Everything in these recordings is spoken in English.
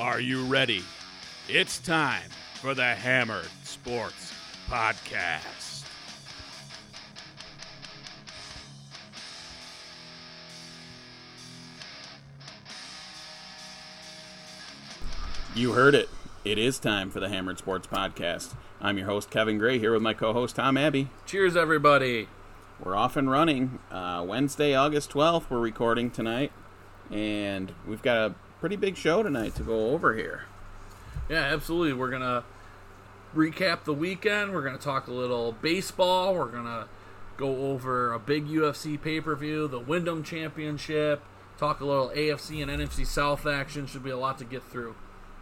Are you ready? It's time for the Hammered Sports Podcast. You heard it. It is time for the Hammered Sports Podcast. I'm your host, Kevin Gray, here with my co host, Tom Abbey. Cheers, everybody. We're off and running. Uh, Wednesday, August 12th, we're recording tonight. And we've got a pretty big show tonight to go over here. Yeah, absolutely. We're going to recap the weekend. We're going to talk a little baseball. We're going to go over a big UFC pay per view, the Wyndham Championship, talk a little AFC and NFC South action. Should be a lot to get through.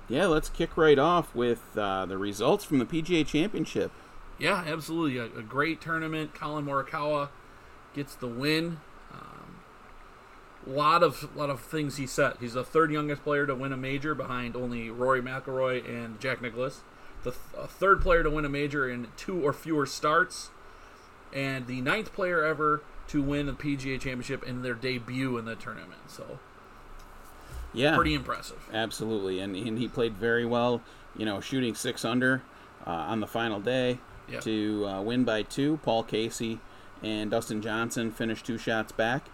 Yeah, let's kick right off with uh, the results from the PGA Championship. Yeah, absolutely. A, a great tournament. Collin Morikawa gets the win. Lot of lot of things he set. He's the third youngest player to win a major, behind only Rory McIlroy and Jack Nicklaus. The th- third player to win a major in two or fewer starts, and the ninth player ever to win the PGA Championship in their debut in the tournament. So Yeah, pretty impressive. absolutely. And, and he played very well, you know, shooting six under uh, on the final day Yeah. to uh, win by two. Paul Casey and Dustin Johnson finished two shots back.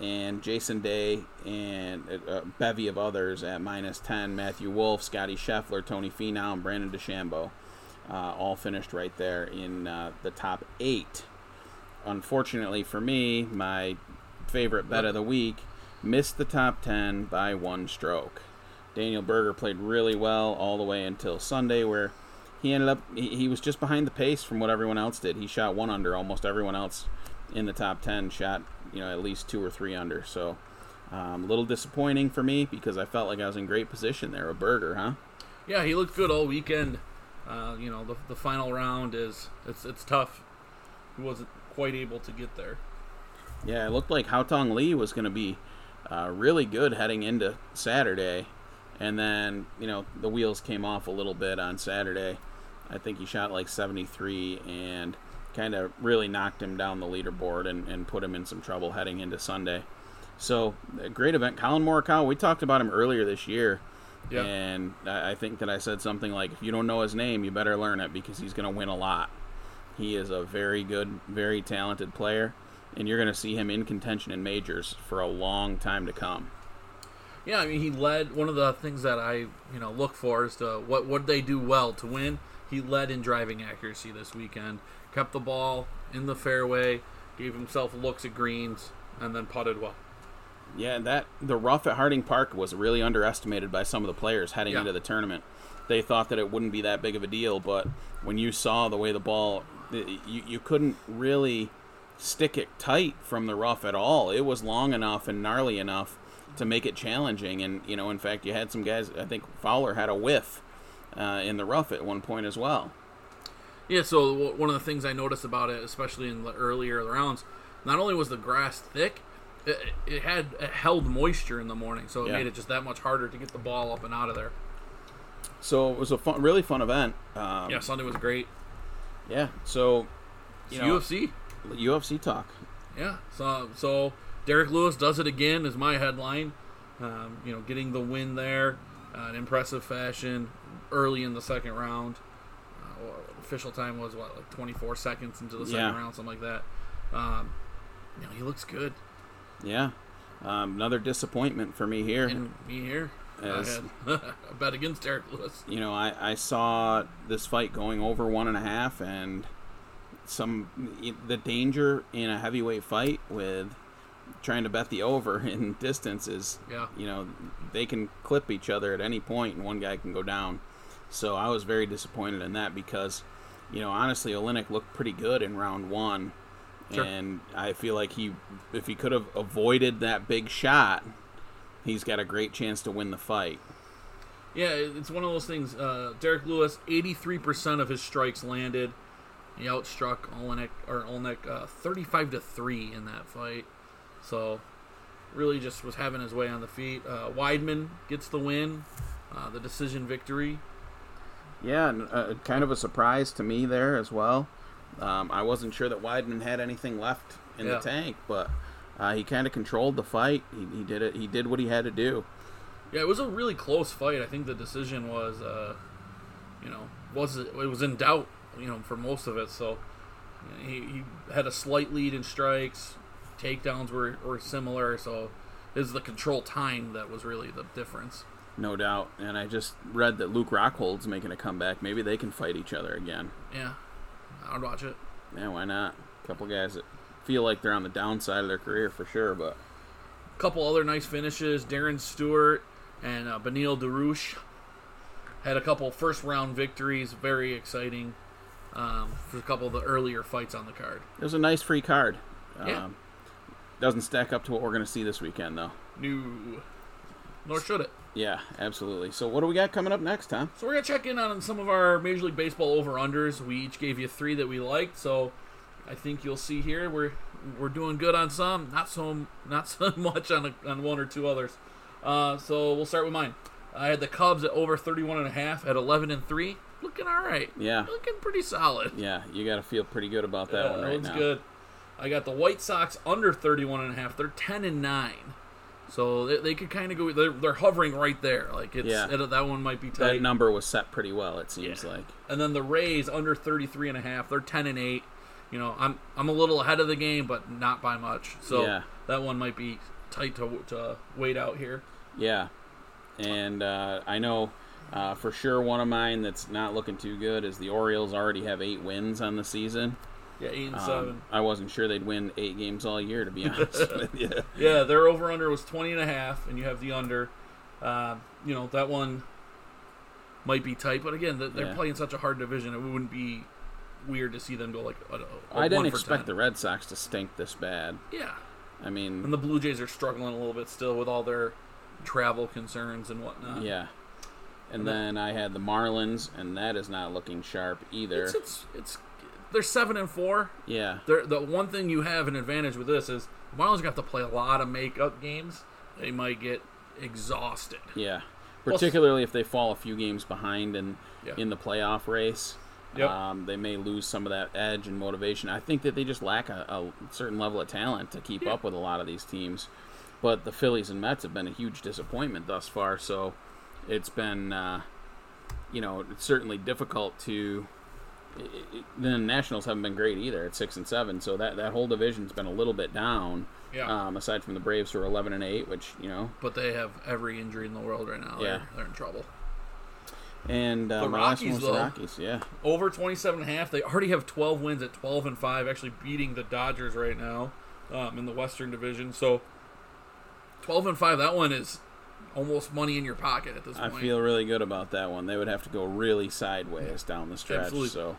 And Jason Day and a, a bevy of others at minus 10. Matthew Wolff, Scottie Scheffler, Tony Finau, and Brandon DeChambeau uh, all finished right there in uh, the top eight. Unfortunately for me, my favorite bet of the week missed the top 10 by one stroke. Daniel Berger played really well all the way until Sunday, where he ended up, he, he was just behind the pace from what everyone else did. He shot one under. Almost everyone else in the top 10 shot, you know, at least two or three under. So, um, a little disappointing for me because I felt like I was in great position there A Berger, huh? Yeah, he looked good all weekend. Uh, you know, the, the final round is it's it's tough. He wasn't quite able to get there. Yeah, it looked like Haotong Li was going to be uh, really good heading into Saturday, and then you know the wheels came off a little bit on Saturday. I think he shot like 73 and kind of really knocked him down the leaderboard and, and put him in some trouble heading into Sunday. So a great event. Collin Morikawa, we talked about him earlier this year, Yeah. and I I think that I said something like, if you don't know his name, you better learn it because he's going to win a lot. He is a very good, very talented player, and you're going to see him in contention in majors for a long time to come. Yeah, I mean, he led. One of the things that I you know look for is to what what they do well to win. He led in driving accuracy this weekend. Kept the ball in the fairway, gave himself looks at greens, and then putted well. Yeah, that the rough at Harding Park was really underestimated by some of the players heading Yeah. into the tournament. They thought that it wouldn't be that big of a deal, but when you saw the way the ball, you, you couldn't really stick it tight from the rough at all. It was long enough and gnarly enough to make it challenging. And you know, in fact, you had some guys. I think Fowler had a whiff uh, in the rough at one point as well. Yeah, so w- one of the things I noticed about it, especially in the earlier rounds, not only was the grass thick, it, it had it held moisture in the morning, so it Yeah. made it just that much harder to get the ball up and out of there. So it was a fun, really fun event. Um, Yeah, Sunday was great. Yeah. So you know, UFC. UFC talk. Yeah. So so Derrick Lewis does it again is my headline. Um, you know, getting the win there, uh, in impressive fashion, early in the second round. Uh, official time was what like 24 seconds into the second Yeah. round, something like that. Um, you know, he looks good. Yeah. Um, another disappointment for me here. And me here, As- I bet against Derrick Lewis. you know, I, I saw this fight going over one and a half, and some the danger in a heavyweight fight with trying to bet the over in distance is, Yeah. you know, they can clip each other at any point, and one guy can go down. So I was very disappointed in that because, you know, honestly, Oleinik looked pretty good in round one, Sure. and I feel like he, if he could have avoided that big shot, he's got a great chance to win the fight. Yeah, it's one of those things. Uh, Derrick Lewis, 83% of his strikes landed. He outstruck Oleinik or Oleinik uh, 35 to three in that fight. So, really, just was having his way on the feet. Uh, Weidman gets the win, uh, the decision victory. Yeah, and, uh, kind of a surprise to me there as well. Um, I wasn't sure that Weidman had anything left in Yeah. the tank, but uh, he kind of controlled the fight. He, he did it. He did what he had to do. Yeah, it was a really close fight. I think the decision was, uh, you know, was it it was in doubt, you know, for most of it. So he, he had a slight lead in strikes. Takedowns were, were similar. So it was the control time that was really the difference. No doubt. And I just read that Luke Rockhold's making a comeback. Maybe they can fight each other again. Yeah, I'd watch it. Yeah, why not? A couple guys that feel like they're on the downside of their career for sure, but A couple other nice finishes. Darren Stewart and uh, Beneil Dariush had a couple first round victories. Very exciting um, for a couple of the earlier fights on the card. it was a nice free card. Yeah. Um, doesn't stack up to what we're going to see this weekend, though. New, nor should it. Yeah, absolutely. So, what do we got coming up next, Tom? So we're gonna check in on some of our Major League Baseball over unders. We each gave you three that we liked. So I think you'll see here we're we're doing good on some, not so not so much on a, on one or two others. Uh, so we'll start with mine. I had the Cubs at over 31 and a half at 11 and three, looking all right. Yeah. looking pretty solid. Yeah, you got to feel pretty good about that Yeah, one right looks now. good. I got the White Sox under 31 and a half. They're 10 and 9. So they, they could kind of go. They're, they're hovering right there. Like it's Yeah. it- that one might be tight. That number was set pretty well, it seems Yeah. like. And then the Rays under 33 and a half. They're 10 and 8. You know, I'm I'm a little ahead of the game, but not by much. So Yeah. that one might be tight to, to wait out here. Yeah, and uh, I know uh, for sure one of mine that's not looking too good is the Orioles already have eight wins on the season. Yeah, 8 and Um, 7. I wasn't sure they'd win eight games all year, to be honest you. Yeah, their over under was 20 and a half, and you have the under. Uh, you know, that one might be tight, but again, they're, Yeah. playing such a hard division, it wouldn't be weird to see them go like a, a, a I didn't one for expect 10. the Red Sox to stink this bad. Yeah. I mean, And the Blue Jays are struggling a little bit still with all their travel concerns and whatnot. yeah. And And then I had the Marlins, and that is not looking sharp either. It's, it's, it's, they're 7 and 4. yeah, They're, the one thing you have an advantage with this is the Marlins have to play a lot of makeup games. They might get exhausted. yeah. Particularly if they fall a few games behind in Yeah. in the playoff race. Yep. Um, they may lose some of that edge and motivation. I think that they just lack a, a certain level of talent to keep Yeah. up with a lot of these teams. But the Phillies and Mets have been a huge disappointment thus far. So it's been, uh, you know, it's certainly difficult to. The Nationals haven't been great either at six and seven. So that that whole division's been a little bit down. Yeah. Um, aside from the Braves who are eleven and eight, which you know, but they have every injury in the world right now. Yeah. They're, they're in trouble. and uh, The Rockies, though. the Rockies. Yeah. Over 27 and a half. They already have 12 wins at 12 and 5, actually beating the Dodgers right now um, in the Western Division. So 12 and 5, that one is almost money in your pocket at this I point. I feel really good about that one. They would have to go really sideways down the stretch. Absolutely. So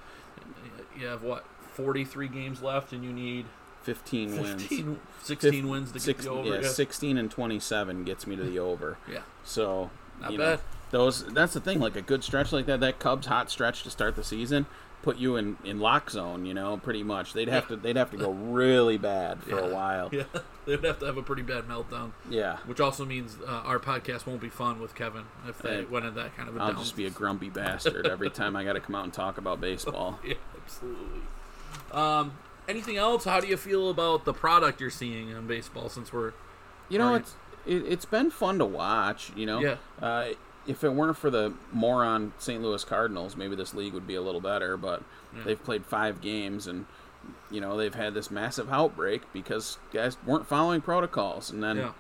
you have what 43 games left and you need 15 wins. 15 16 Fif- wins to get six- you over. yeah, Yeah. 16 and 27 gets me to the over. Yeah. So, Not you bad. know, those that's the thing. Like a good stretch like that, that Cubs hot stretch to start the season, put you in, in lock zone. You know, pretty much. They'd have to they'd have to go really bad for Yeah. a while. Yeah, they'd have to have a pretty bad meltdown, Yeah. which also means uh, our podcast won't be fun with Kevin if they Hey, went in that kind of a I'll down. just be a grumpy bastard every time I got to come out and talk about baseball. yeah, absolutely. Um, anything else? How do you feel about the product you're seeing in baseball since we're You know, it's it, it's been fun to watch. You know, Yeah. Uh, if it weren't for the moron St. Louis Cardinals, maybe this league would be a little better. But Yeah. they've played five games, and you know they've had this massive outbreak because guys weren't following protocols. And then yeah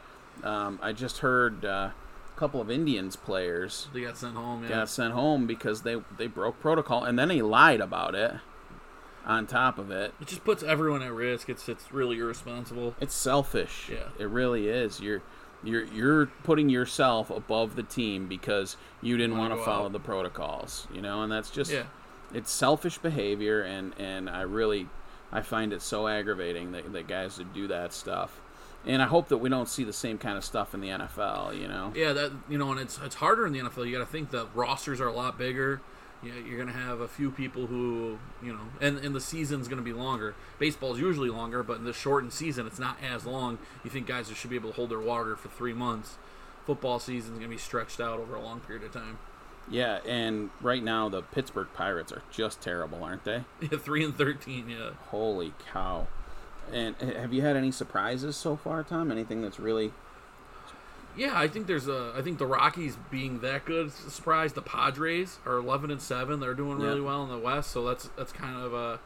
um, I just heard uh, a couple of Indians players they got sent home? Yeah, got sent home because they they broke protocol, and then he lied about it. On top of it, it just puts everyone at risk. It's it's really irresponsible. It's selfish. Yeah. It really is. You're you're you're putting yourself above the team because you didn't want to follow out. the protocols, you know, and that's just Yeah, it's selfish behavior and and I really I find it so aggravating that, that guys would do that stuff. And I hope that we don't see the same kind of stuff in the NFL, you know. yeah. That you know, and it's it's harder in the NFL. You got to think the rosters are a lot bigger. You you're gonna have a few people who you know, and and the season's gonna be longer. Baseball's usually longer, but in the shortened season, it's not as long. You think guys should be able to hold their water for three months. Football season's gonna be stretched out over a long period of time. Yeah, and right now the Pittsburgh Pirates are just terrible, aren't they? Yeah, three and thirteen. Yeah. Holy cow. And eh, have you had any surprises so far, Tom? Anything that's really Yeah, I think there's a. I think the Rockies being that good is a surprise. The Padres are 11 and seven. They're doing really Yeah. well in the West, so that's that's kind of a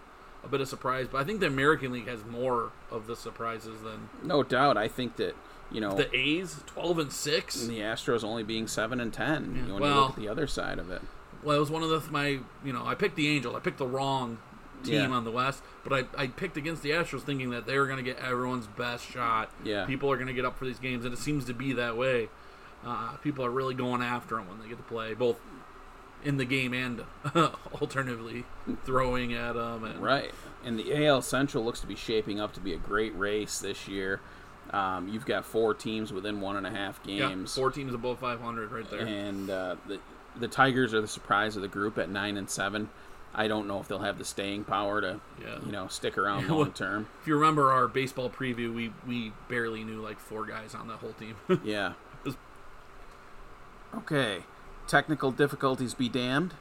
a bit of surprise. But I think the American League has more of the surprises than No doubt. I think that you know the A's, 12 and six. and the Astros only being seven and ten. Yeah, You know, when well- you look at the other side of it. Well, it was one of the my you know I picked the Angels. I picked the wrong team Yeah. on the West, but I, I picked against the Astros thinking that they were going to get everyone's best shot. Yeah. people are going to get up for these games, and it seems to be that way. Uh, people are really going after them when they get to play, both in the game and alternatively throwing at them. And Right. And the AL Central looks to be shaping up to be a great race this year. Um, you've got four teams within one and a half yeah, games. four teams above 500 right there. and uh, the the Tigers are the surprise of the group at nine and seven. I don't know if they'll have the staying power to, Yeah. you know, stick around long term. If you remember our baseball preview, we we barely knew like four guys on that whole team. Yeah. Was- Okay. Technical difficulties be damned.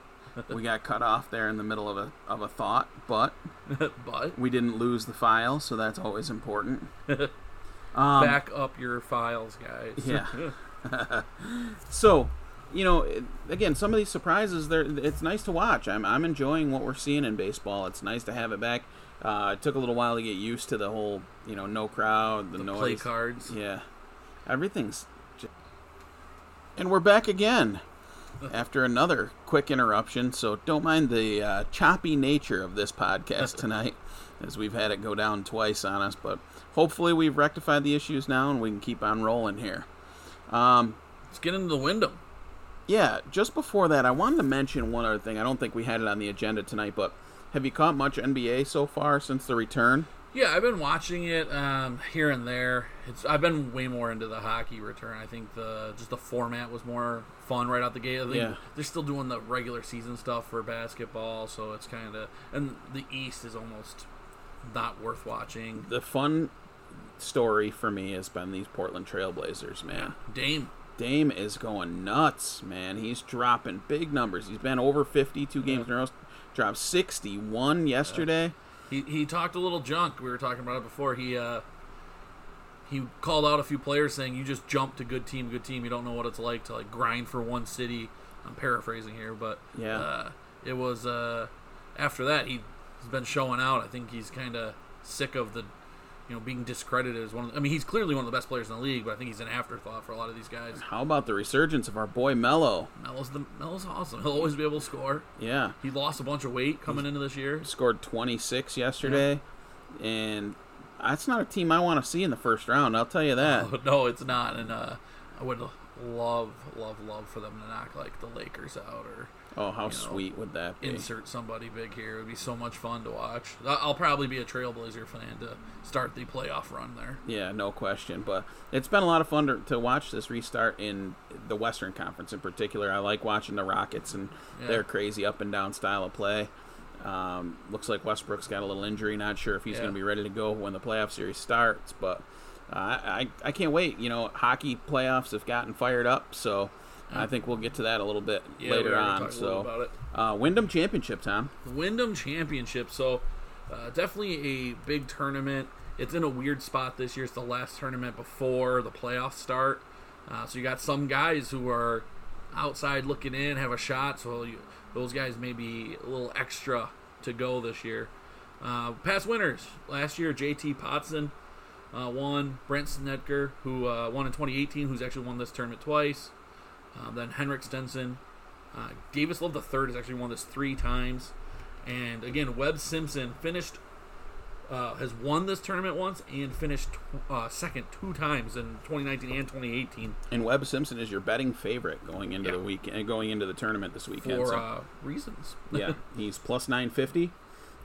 We got cut off there in the middle of a of a thought, but but we didn't lose the file, so that's always important. Um, back up your files, guys. Yeah. So, you know, again, some of these surprises, they're, it's nice to watch. I'm, I'm enjoying what we're seeing in baseball. It's nice to have it back. Uh, it took a little while to get used to the whole, you know, no crowd, the, the noise. play cards. Yeah. Everything's. j- And we're back again after another quick interruption. So don't mind the uh, choppy nature of this podcast tonight, as we've had it go down twice on us. But hopefully we've rectified the issues now and we can keep on rolling here. Um, Let's get into the Wyndham. Yeah, just before that, I wanted to mention one other thing. I don't think we had it on the agenda tonight, but have you caught much NBA so far since the return? Yeah, I've been watching it um, here and there. It's I've been way more into the hockey return. I think the just the format was more fun right out the gate. I think Yeah. they're still doing the regular season stuff for basketball, so it's kind of and the East is almost not worth watching. The fun story for me has been these Portland Trailblazers, man. Dame, Dame is going nuts, man. He's dropping big numbers. He's been over 52 games in a row. Dropped 61 yesterday. he he talked a little junk. We were talking about it before. He uh he called out a few players saying you just jump to good team, good team. You don't know what it's like to like grind for one city. I'm paraphrasing here, but Yeah. uh, it was uh after that he has been showing out. I think he's kind of sick of the you know being discredited as one. Of the, I mean, he's clearly one of the best players in the league, but I think he's an afterthought for a lot of these guys. How about the resurgence of our boy Melo? Melo's the Melo's awesome. He'll always be able to score. Yeah. He lost a bunch of weight coming into this year. Scored 26 yesterday. And that's not a team I want to see in the first round, I'll tell you that. But no, it's not. And uh, I would love, love, love for them to knock like the Lakers out or Oh, how know, sweet would that be? insert somebody big here. It would be so much fun to watch. I'll probably be a Trailblazer fan to start the playoff run there. Yeah, no question. But it's been a lot of fun to, to watch this restart in the Western Conference in particular. I like watching the Rockets and Yeah. their crazy up and down style of play. Um, looks like Westbrook's got a little injury. Not sure if he's Yeah. going to be ready to go when the playoff series starts. But uh, I, I can't wait. You know, hockey playoffs have gotten fired up. So I think we'll get to that a little bit Yeah, later on. talk a little So about it. uh, Wyndham Championship, Tom. Wyndham Championship. So, uh, definitely a big tournament. It's in a weird spot this year. It's the last tournament before the playoffs start. Uh, so you got some guys who are outside looking in, have a shot. So you, those guys may be a little extra to go this year. Uh, past winners last year, JT Poston uh, won. Brandt Snedeker, who uh, won in 2018, who's actually won this tournament twice. Uh, then Henrik Stenson. Uh, Davis Love third has actually won this three times. And again, Webb Simpson finished, uh, has won this tournament once and finished uh, second two times in 2019 and 2018 And Webb Simpson is your betting favorite going into Yeah. the week and going into the tournament this weekend. for so- uh, reasons. yeah, he's plus 950,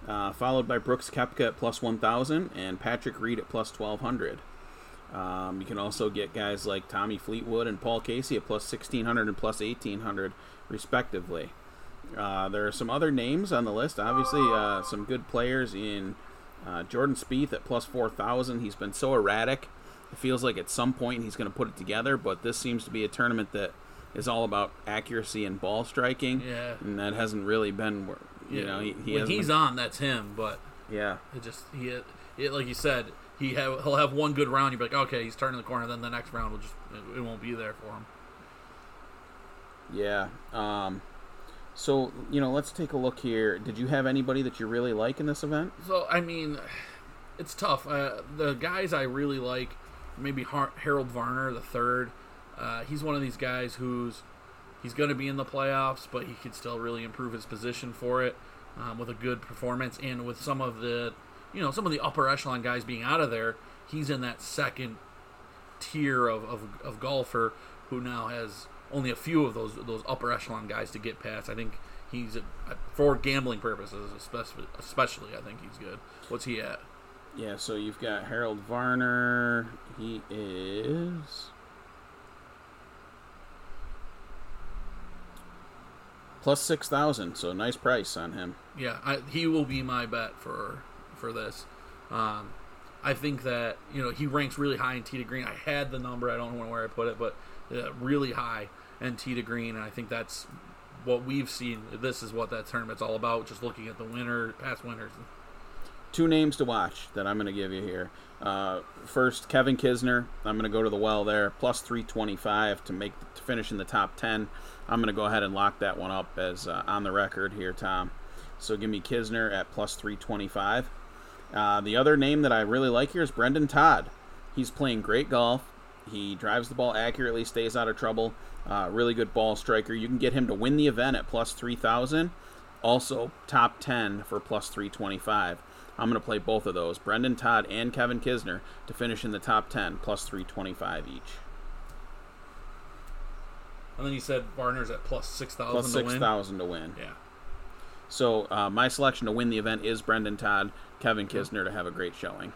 uh, followed by Brooks Koepka at plus 1,000 and Patrick Reed at plus 1,200. Um, you can also get guys like Tommy Fleetwood and Paul Casey at plus 1,600 and plus 1,800, respectively. Uh, there are some other names on the list. Obviously, uh, some good players in uh, Jordan Spieth at plus 4,000. He's been so erratic. It feels like at some point he's going to put it together, but this seems to be a tournament that is all about accuracy and ball striking. Yeah. And that hasn't really been, where- you know, he, he when he's been- on, that's him. But yeah, it just he, it, like you said, he have, he'll have one good round. You'll be like, okay, he's turning the corner. Then the next round will just it, it won't be there for him. Yeah. Um, so you know, let's take a look here. Did you have anybody that you really like in this event? So I mean, it's tough. Uh, the guys I really like, maybe Har- Harold Varner the third. Uh, he's one of these guys who's he's going to be in the playoffs, but he could still really improve his position for it um, with a good performance and with some of the you know some of the upper echelon guys being out of there. He's in that second tier of, of, of golfer who now has only a few of those those upper echelon guys to get past. I think he's for gambling purposes, especially. Especially, I think he's good. What's he at? Yeah, so you've got Harold Varner. He is plus six thousand, so nice price on him. Yeah, I, he will be my bet for for this. Um, I think that you know he ranks really high in to green. I had the number, I don't know where I put it, but uh, really high in to green, and I think that's what we've seen. This is what that tournament's all about. Just looking at the winner, past winners. Two names to watch that I'm going to give you here. Uh, first, Kevin Kisner. I'm going to go to the well there, plus 325 to make to finish in the top 10. I'm going to go ahead and lock that one up as uh, on the record here, Tom. So give me Kisner at plus 325. Uh, the other name that I really like here is Brendon Todd. He's playing great golf. He drives the ball accurately, stays out of trouble. Uh, really good ball striker. You can get him to win the event at plus 3,000. Also, top 10 for plus 325. I'm going to play both of those, Brendon Todd and Kevin Kisner, to finish in the top 10, plus 325 each. And then you said Varner's at plus 6,000 Plus to win. 6,000 to win. Yeah. So uh, my selection to win the event is Brendon Todd, Kevin Kisner to have a great showing.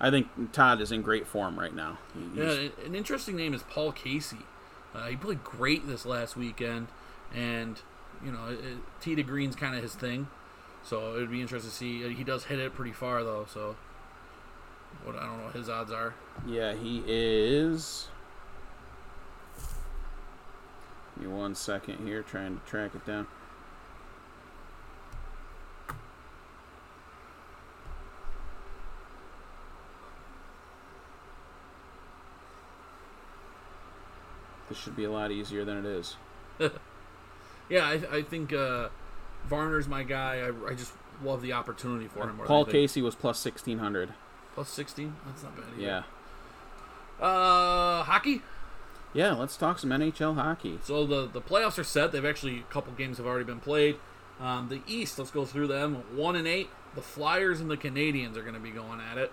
I think Todd is in great form right now. He- Yeah, an interesting name is Paul Casey. Uh, he played great this last weekend, and you know, it, tee to green's kind of his thing. So it would be interesting to see. He does hit it pretty far though. So what I don't know what his odds are. Yeah, he is. Give me one second here, trying to track it down. This should be a lot easier than it is. Yeah, I, I think uh, Varner's my guy. I, I just love the opportunity for him. Paul. Casey was plus 1600. plus sixteen. That's not bad. Either. Yeah. Uh, hockey. Yeah, let's talk some NHL hockey. So the the playoffs are set. They've actually a couple games have already been played. Um, the East, let's go through them. One and eight. The Flyers and the Canadiens are going to be going at it.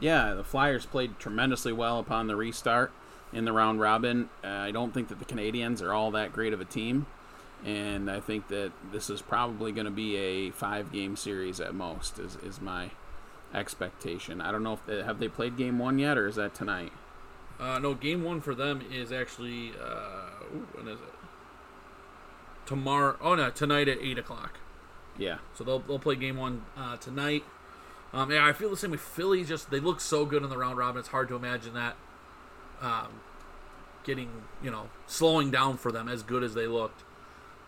Yeah, the Flyers played tremendously well upon the restart in the round robin. Uh, I don't think that the Canadiens are all that great of a team, and I think that this is probably going to be a five-game series at most. Is is my expectation. I don't know if they, have they played game one yet, or is that tonight? Uh, no, game one for them is actually uh, ooh, when is it? Tomorrow. Oh no, tonight at eight o'clock. Yeah, So they'll they'll play game one uh, tonight. Um, yeah, I feel the same way. Philly just they look so good in the round robin. It's hard to imagine that um, getting you know slowing down for them as good as they looked.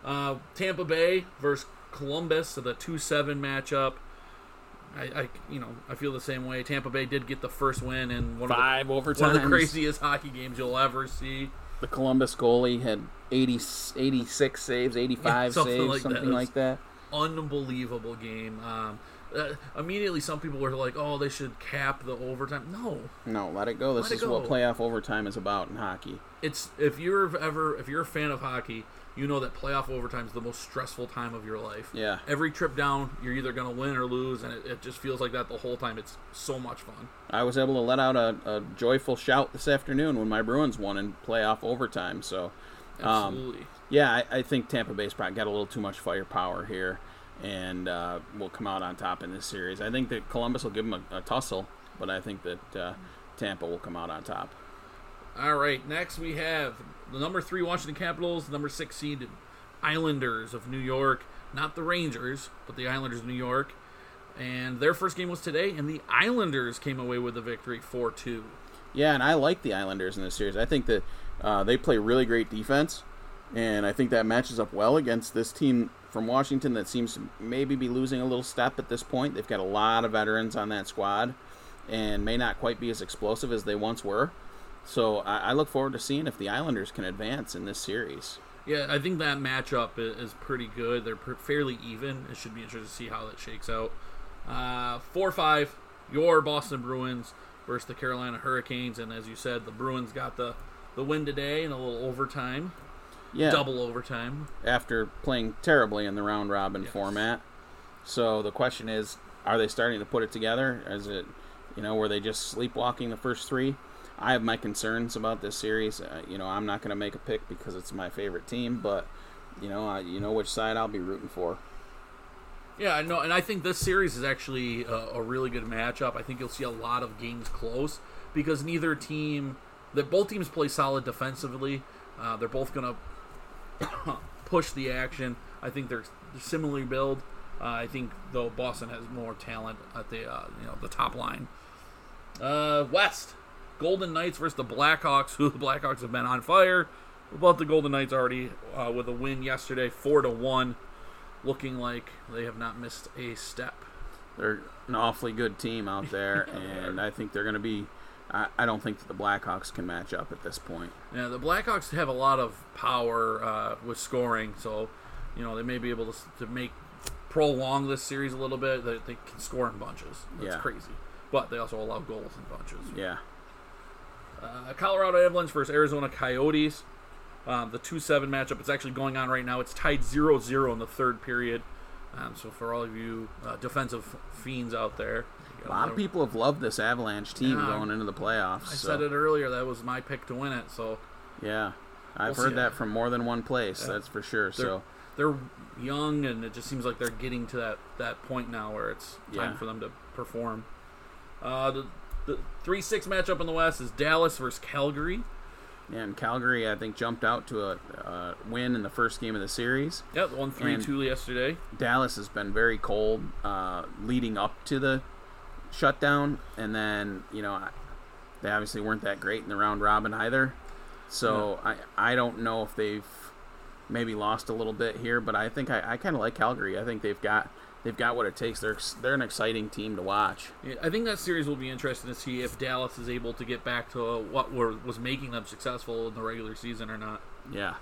Uh, Tampa Bay versus Columbus, so the two seven matchup. I, I you know I feel the same way. Tampa Bay did get the first win in one five of the, one of the craziest hockey games you'll ever see. The Columbus goalie had 80, 86 saves, 85 something saves, like something was- like that. unbelievable game. Um, uh, immediately, some people were like, "Oh, they should cap the overtime." No, No, let it go. This Let is what playoff overtime is about in hockey. it's if you're ever if you're a fan of hockey, you know that playoff overtime is the most stressful time of your life. Yeah. Every trip down, you're either going to win or lose, and it, it just feels like that the whole time. It's so much fun. I was able to let out a, a joyful shout this afternoon when my Bruins won in playoff overtime. So, um, Absolutely. yeah, I, I think Tampa Bay's probably got a little too much firepower here, and uh, will come out on top in this series. I think that Columbus will give them a, a tussle, but I think that uh, Tampa will come out on top. All right, next we have the number three Washington Capitals, the number six seed Islanders of New York, not the Rangers, but the Islanders of New York. And their first game was today, and the Islanders came away with the victory 4 2. Yeah, and I like the Islanders in this series. I think that uh, they play really great defense, and I think that matches up well against this team from Washington that seems to maybe be losing a little step at this point. They've got a lot of veterans on that squad, and may not quite be as explosive as they once were. So I, I look forward to seeing if the Islanders can advance in this series. Yeah, I think that matchup is pretty good. They're fairly even. It should be interesting to see how that shakes out. Uh, four five, your Boston Bruins versus the Carolina Hurricanes, and as you said, the Bruins got the the win today in a little overtime, Yeah, double overtime. after playing terribly in the round robin Yes. format. So the question is, are they starting to put it together? Is it, you know, were they just sleepwalking the first three? I have my concerns about this series. Uh, you know, I'm not going to make a pick because it's my favorite team, but you know, I, you know which side I'll be rooting for. Yeah, I know, and I think this series is actually a, a really good matchup. I think you'll see a lot of games close because neither team, that both teams play solid defensively. Uh, they're both going to push the action. I think they're similarly built. Uh, I think though Boston has more talent at the uh, you know the top line. Uh, West, Golden Knights versus the Blackhawks, who the Blackhawks have been on fire. But the Golden Knights already uh, with a win yesterday, four to one looking like they have not missed a step. They're an awfully good team out there, and. I think they're going to be. I, I don't think that the Blackhawks can match up at this point. Yeah, the Blackhawks have a lot of power uh, with scoring, so you know they may be able to, to make prolong this series a little bit. They, they can score in bunches. That's Yeah. crazy, but they also allow goals in bunches. Yeah, Uh, Colorado Avalanche versus Arizona Coyotes. Um, the 2 7 matchup is actually going on right now. It's tied 0 0 in the third period. Um, so, for all of you uh, defensive fiends out there, a lot of people have loved this Avalanche team Yeah, going into the playoffs. I so, said it earlier. That was my pick to win it. So, Yeah, I've We'll heard that from more than one place. Yeah. That's for sure. They're- So they're young, and it just seems like they're getting to that, that point now where it's time Yeah. for them to perform. Uh, the the three six matchup in the West is Dallas versus Calgary. yeah, and Calgary, I think, jumped out to a, a win in the first game of the series. Yep, one three two yesterday. Dallas has been very cold uh, leading up to the shutdown, and then you know they obviously weren't that great in the round robin either. So I I don't know if they've maybe lost a little bit here, but I think I, I kind of like Calgary. I think they've got they've got what it takes. They're they're an exciting team to watch. Yeah, I think that series will be interesting to see if Dallas is able to get back to what were, was making them successful in the regular season or not. Yeah,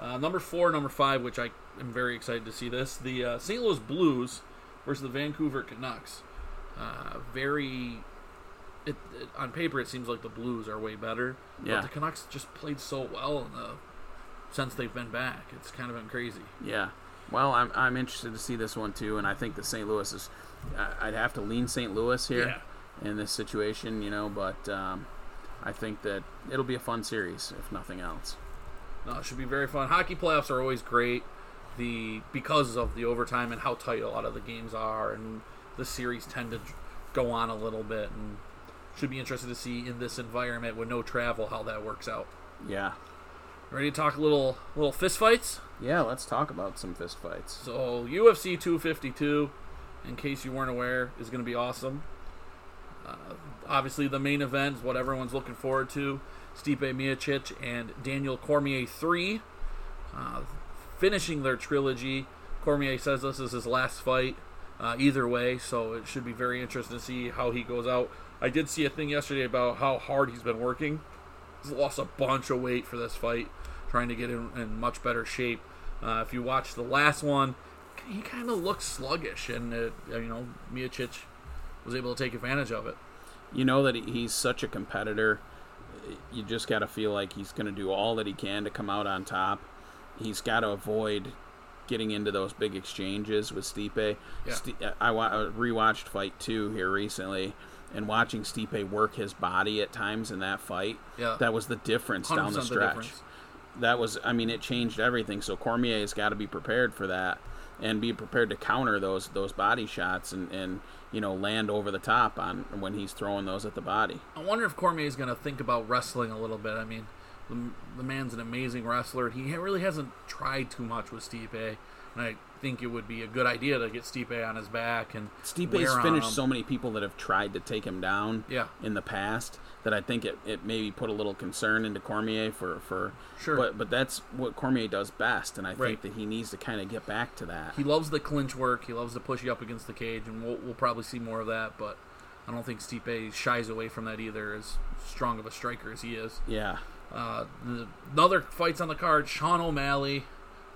Uh, number four, number five, which I am very excited to see this. The uh, St. Louis Blues versus the Vancouver Canucks. Uh, very, it, it, on paper, it seems like the Blues are way better. Yeah. But the Canucks just played so well in the since they've been back. It's kind of been crazy. Yeah. Well, I'm, I'm interested to see this one too, and I think that St. Louis is. I'd have to lean St. Louis here in this situation, you know, but um, I think that it'll be a fun series if nothing else. No, it should be very fun. Hockey playoffs are always great. The because of the overtime and how tight a lot of the games are, and the series tend to go on a little bit, and should be interested to see in this environment with no travel how that works out. Yeah. Ready to talk a little little fist fights? Yeah. Let's talk about some fist fights. So UFC 252, in case you weren't aware, is going to be awesome. Uh, obviously, the main event is what everyone's looking forward to: Stipe Miocic and Daniel Cormier three, uh, finishing their trilogy. Cormier says this is his last fight. Uh, either way, so it should be very interesting to see how he goes out. I did see a thing yesterday about how hard he's been working. He's lost a bunch of weight for this fight, trying to get in, in much better shape. Uh, if you watch the last one, he kind of looks sluggish, and uh, you know Miocic was able to take advantage of it. You know that he's such a competitor. You just got to feel like he's going to do all that he can to come out on top. He's got to avoid getting into those big exchanges with Stipe. Yeah. Sti- I wa- I rewatched Fight 2 here recently and watching Stipe work his body at times in that fight. Yeah. That was the difference down the the stretch. difference. that was I mean it changed everything. So Cormier's got to be prepared for that and be prepared to counter those those body shots and and you know land over the top on when he's throwing those at the body. I wonder if Cormier is going to think about wrestling a little bit. I mean, the, the man's an amazing wrestler. He really hasn't tried too much with Stipe, and I think it would be a good idea to get Stipe on his back and Stipe's finished so many people that have tried to take him down Yeah. in the past that I think it, it maybe put a little concern into Cormier for, for Sure. but but that's what Cormier does best and I Right. think that he needs to kind of get back to that. He loves the clinch work. He loves to push you up against the cage, and we'll, we'll probably see more of that. But I don't think Stipe shies away from that either, as strong of a striker as he is. Yeah. Uh, the, another fights on the card: Sean O'Malley,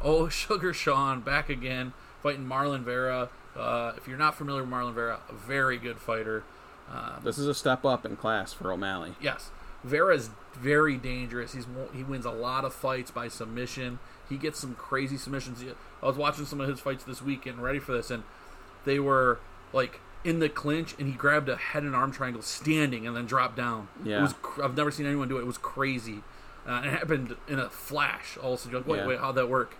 oh Sugar Sean, back again, fighting Marlon Vera. Uh, if you're not familiar with Marlon Vera, a very good fighter. Um, This is a step up in class for O'Malley. Yes, Vera is very dangerous. He's he wins a lot of fights by submission. He gets some crazy submissions. I was watching some of his fights this week and ready for this, and they were like in the clinch, and he grabbed a head and arm triangle standing and then dropped down. Yeah. it was. Cr- I've never seen anyone do it. It was crazy. Uh, it happened in a flash. Also, you're like, wait, Yeah. wait, how'd that work?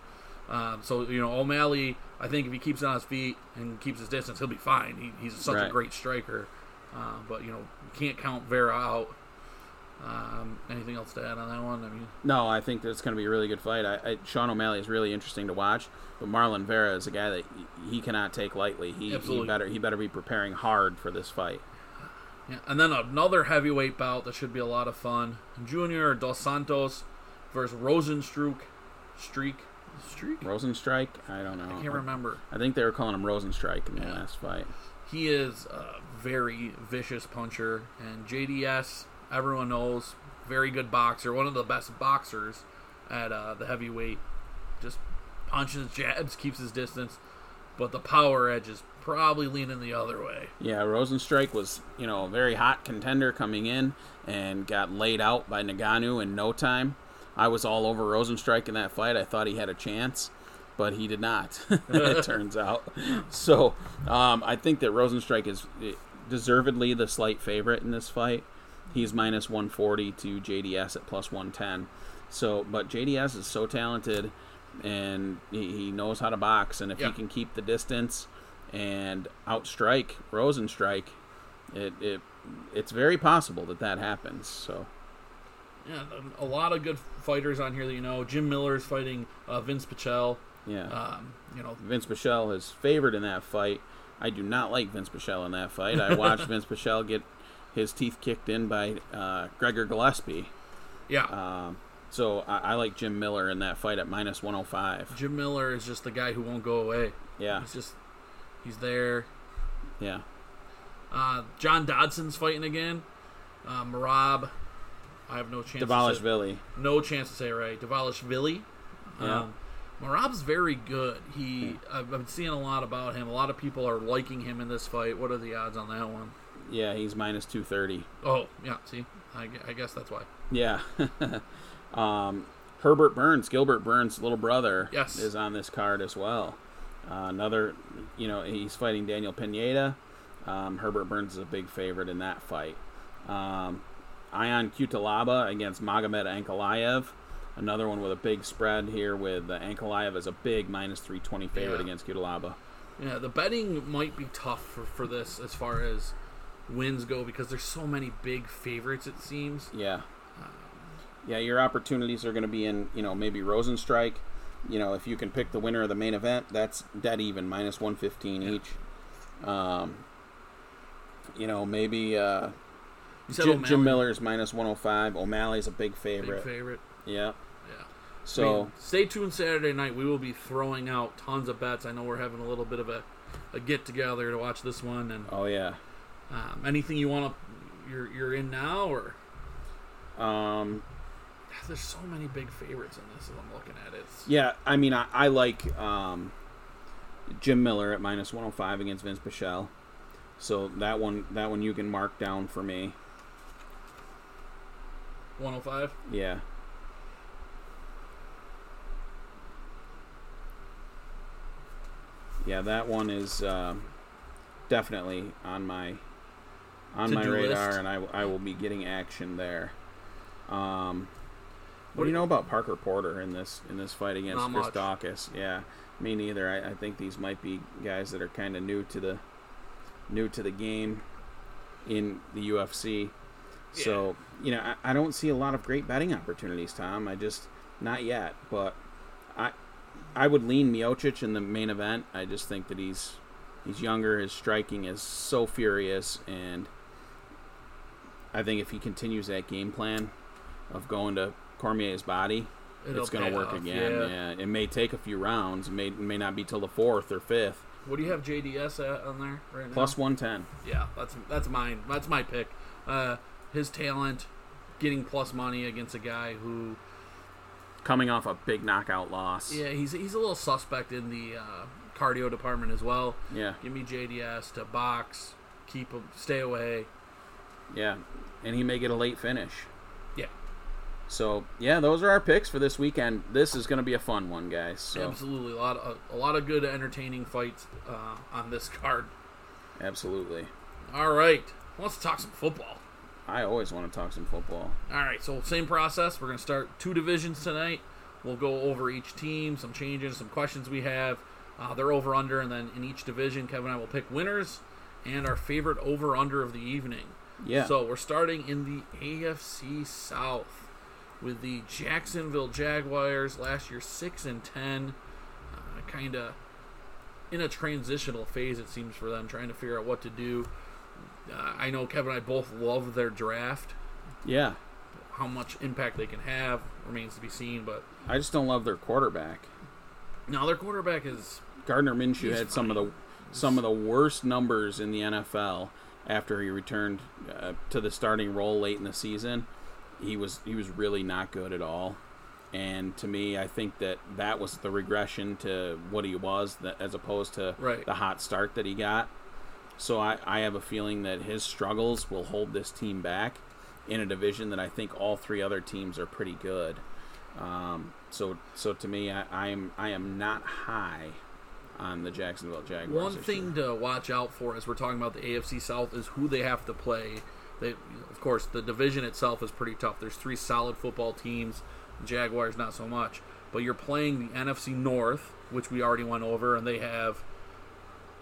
Um, so you know, O'Malley. I think if he keeps on his feet and keeps his distance, he'll be fine. He, he's such a great striker. Uh, but you know, you can't count Vera out. Um, anything else to add on that one? I mean, No, I think that's going to be a really good fight. I, I, Sean O'Malley is really interesting to watch, but Marlon Vera is a guy that he- he cannot take lightly. He, he better he better be preparing hard for this fight. yeah. And then another heavyweight bout that should be a lot of fun: Junior Dos Santos versus Rosenstruck. Streak, streak. Rosenstrike, I don't know. I can't remember. I think they were calling him Rosenstrike in the Yeah. last fight. He is a very vicious puncher, and JDS, everyone knows, very good boxer, one of the best boxers at uh, the heavyweight. Just punches, jabs, keeps his distance, but the power edge is probably leaning the other way. Yeah, Rosenstrike was, you know, a very hot contender coming in and got laid out by Ngannou in no time. I was all over Rosenstrike in that fight. I thought he had a chance, but he did not, it turns out. So um, I think that Rosenstrike is eh, deservedly the slight favorite in this fight. He's minus 140 to JDS at plus 110. So, but JDS is so talented and he, he knows how to box. And if Yeah. he can keep the distance and outstrike Rosenstrike, it, it it's very possible that that happens. So Yeah, a lot of good fighters on here that you know. Jim Miller is fighting uh, Vince Pichel. yeah, Um, you know, Vince Michelle is favored in that fight. I do not like Vince Michelle in that fight. I watched Vince Michelle get his teeth kicked in by uh, Gregor Gillespie. yeah. Um, so I, I like Jim Miller in that fight at minus 105. Jim Miller is just the guy who won't go away. Yeah, He's just, he's there. yeah. Uh, John Dodson's fighting again. Uh, Marab, I have no chance. To say, Davalishvili. no chance to say right. Davalishvili. Yeah. Um, Marab's very good. He, I've been seeing a lot about him. A lot of people are liking him in this fight. What are the odds on that one? Yeah, he's minus 230. Oh, yeah. See, I, I guess that's why. Yeah. um, Herbert Burns, Gilbert Burns' little brother, Yes. is on this card as well. Uh, another, you know, he's fighting Daniel Pineda. Um, Herbert Burns is a big favorite in that fight. Um, Ion Cutelaba against Magomed Ankalaev. Another one with a big spread here with uh, Ankalaev as a big minus 320 favorite Yeah. against Cutelaba. Yeah, the betting might be tough for, for this as far as wins go because there's so many big favorites. It seems. Yeah. Yeah, your opportunities are going to be in, you know, maybe Rosenstrike. You know, if you can pick the winner of the main event, that's dead even, minus 115 each. Um, you know, maybe uh, Jim, Jim Miller's minus 105. O'Malley's a big big favorite. favorite. Yeah. Yeah. I So, mean, stay tuned Saturday night. We will be throwing out tons of bets. I know we're having a little bit of a, a get together to watch this one. And oh, yeah. Um, anything you want to, you're you're in now, or Um, there's so many big favorites in this as I'm looking at it. Yeah, I mean, I, I like um, Jim Miller at minus 105 against Vince Pichel. So that one, that one you can mark down for me. 105. Yeah. Yeah, that one is uh, definitely on my on my radar, list. and I, I will be getting action there. Um, what What do you know about Parker Porter in this in this fight against Chris. Daukaus? Yeah, me neither. I, I think these might be guys that are kind of new to the new to the game in the UFC. So you know, I, I don't see a lot of great betting opportunities, Tom. I just not yet, but I I would lean Miocic in the main event. I just think that he's he's younger. His striking is so furious, and I think if he continues that game plan of going to Cormier's body, It'll it's going to work off, again. yeah. Yeah. it may take a few rounds. It may it may not be till the fourth or fifth, What do you have JDS at on there right now? Plus 110. Yeah, that's that's mine. That's my pick. Uh, his talent, getting plus money against a guy who, Coming off a big knockout loss. yeah, he's he's a little suspect in the uh, cardio department as well. Yeah. Give me JDS to box, keep him, stay away. Yeah. And he may get a late finish. Yeah, So, yeah, those are our picks for this weekend. This is going to be a fun one, guys. So, absolutely. A lot of a lot of good, entertaining fights uh, on this card. absolutely. All right, let's talk some football. I always want to talk some football. All right, so same process. We're going to start two divisions tonight. We'll go over each team, some changes, some questions we have. Uh, they're over under, and then in each division, Kevin and I will pick winners and our favorite over under of the evening. Yeah. So we're starting in the AFC South with the Jacksonville Jaguars. Last year, six and ten, uh, kind of in a transitional phase. It seems for them, trying to figure out what to do. Uh, I know Kevin and I both love their draft Yeah. how much impact they can have remains to be seen. But I just don't love their quarterback. now their quarterback is Gardner Minshew had some of the some of the worst numbers in the NFL after he returned uh, to the starting role late in the season. He was he was really not good at all. And to me, I think that that was the regression to what he was, that, as opposed to Right. the hot start that he got. So I, I have a feeling that his struggles will hold this team back in a division that I think all three other teams are pretty good. Um, so so to me, I, I am I am not high on the Jacksonville Jaguars. one thing year. to watch out for as we're talking about the AFC South is who they have to play. They, of course, the division itself is pretty tough. There's three solid football teams. Jaguars not so much, but you're playing the NFC North, which we already went over, and they have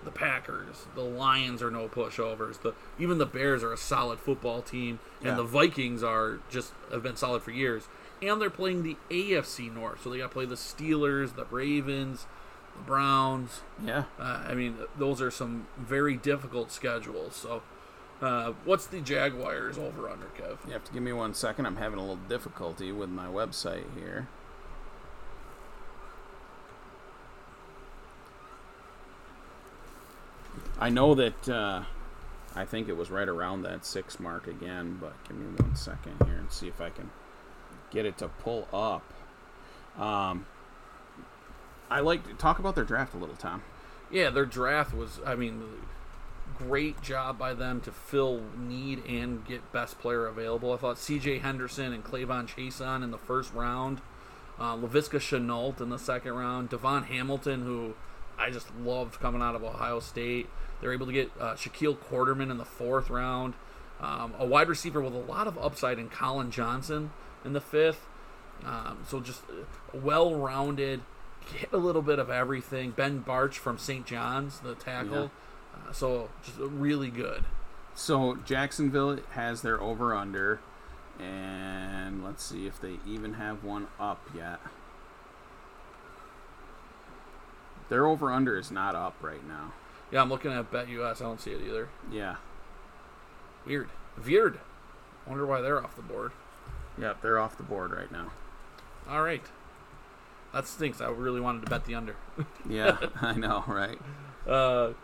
the Packers. The Lions are no pushovers. The even the Bears are a solid football team, and Yeah. the Vikings are just have been solid for years. And they're playing the AFC North, so they got to play the Steelers, the Ravens, the Browns. Yeah, Uh, I mean, those are some very difficult schedules. So, uh, what's the Jaguars over under, Kev? you have to give me one second. I'm having a little difficulty with my website here. I know that uh, I think it was right around that six mark again, but give me one second here and see if I can get it to pull up. Um, I like talk about their draft a little, Tom. Yeah, their draft was, I mean, great job by them to fill need and get best player available. I thought C.J. Henderson and K'Lavon Chaisson in the first round, uh, Laviska Shenault in the second round, DaVon Hamilton, who I just loved coming out of Ohio State. They're able to get uh, Shaquille Quarterman in the fourth round, um, a wide receiver with a lot of upside in Collin Johnson in the fifth. Um, so just uh, well-rounded, hit a little bit of everything. Ben Bartch from St. John's, the tackle. Uh, so just really good. So Jacksonville has their over under, and let's see if they even have one up yet. Their over under is not up right now. Yeah, I'm looking at Bet US. I don't see it either. Yeah. Weird. Weird. Wonder why they're off the board. Yep, they're off the board right now. All right. That stinks. I really wanted to bet the under. Yeah, I know, right? Uh,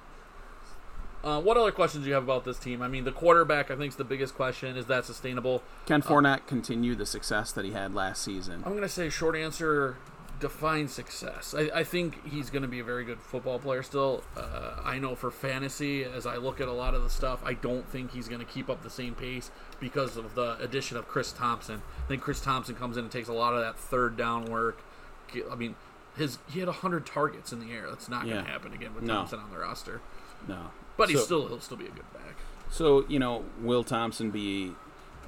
uh, what other questions do you have about this team? I mean, the quarterback, I think, is the biggest question. Is that sustainable? Can Fournette continue the success that he had last season? I'm going to say short answer define success. I, I think he's going to be a very good football player still. Uh, I know for fantasy, as I look at a lot of the stuff, I don't think he's going to keep up the same pace because of the addition of Chris Thompson. I think Chris Thompson comes in and takes a lot of that third down work. I mean, his he had 100 targets in the air. That's not going Yeah. to happen again with No. Thompson on the roster. No. But he's So- still he'll still be a good back. So, you know, will Thompson be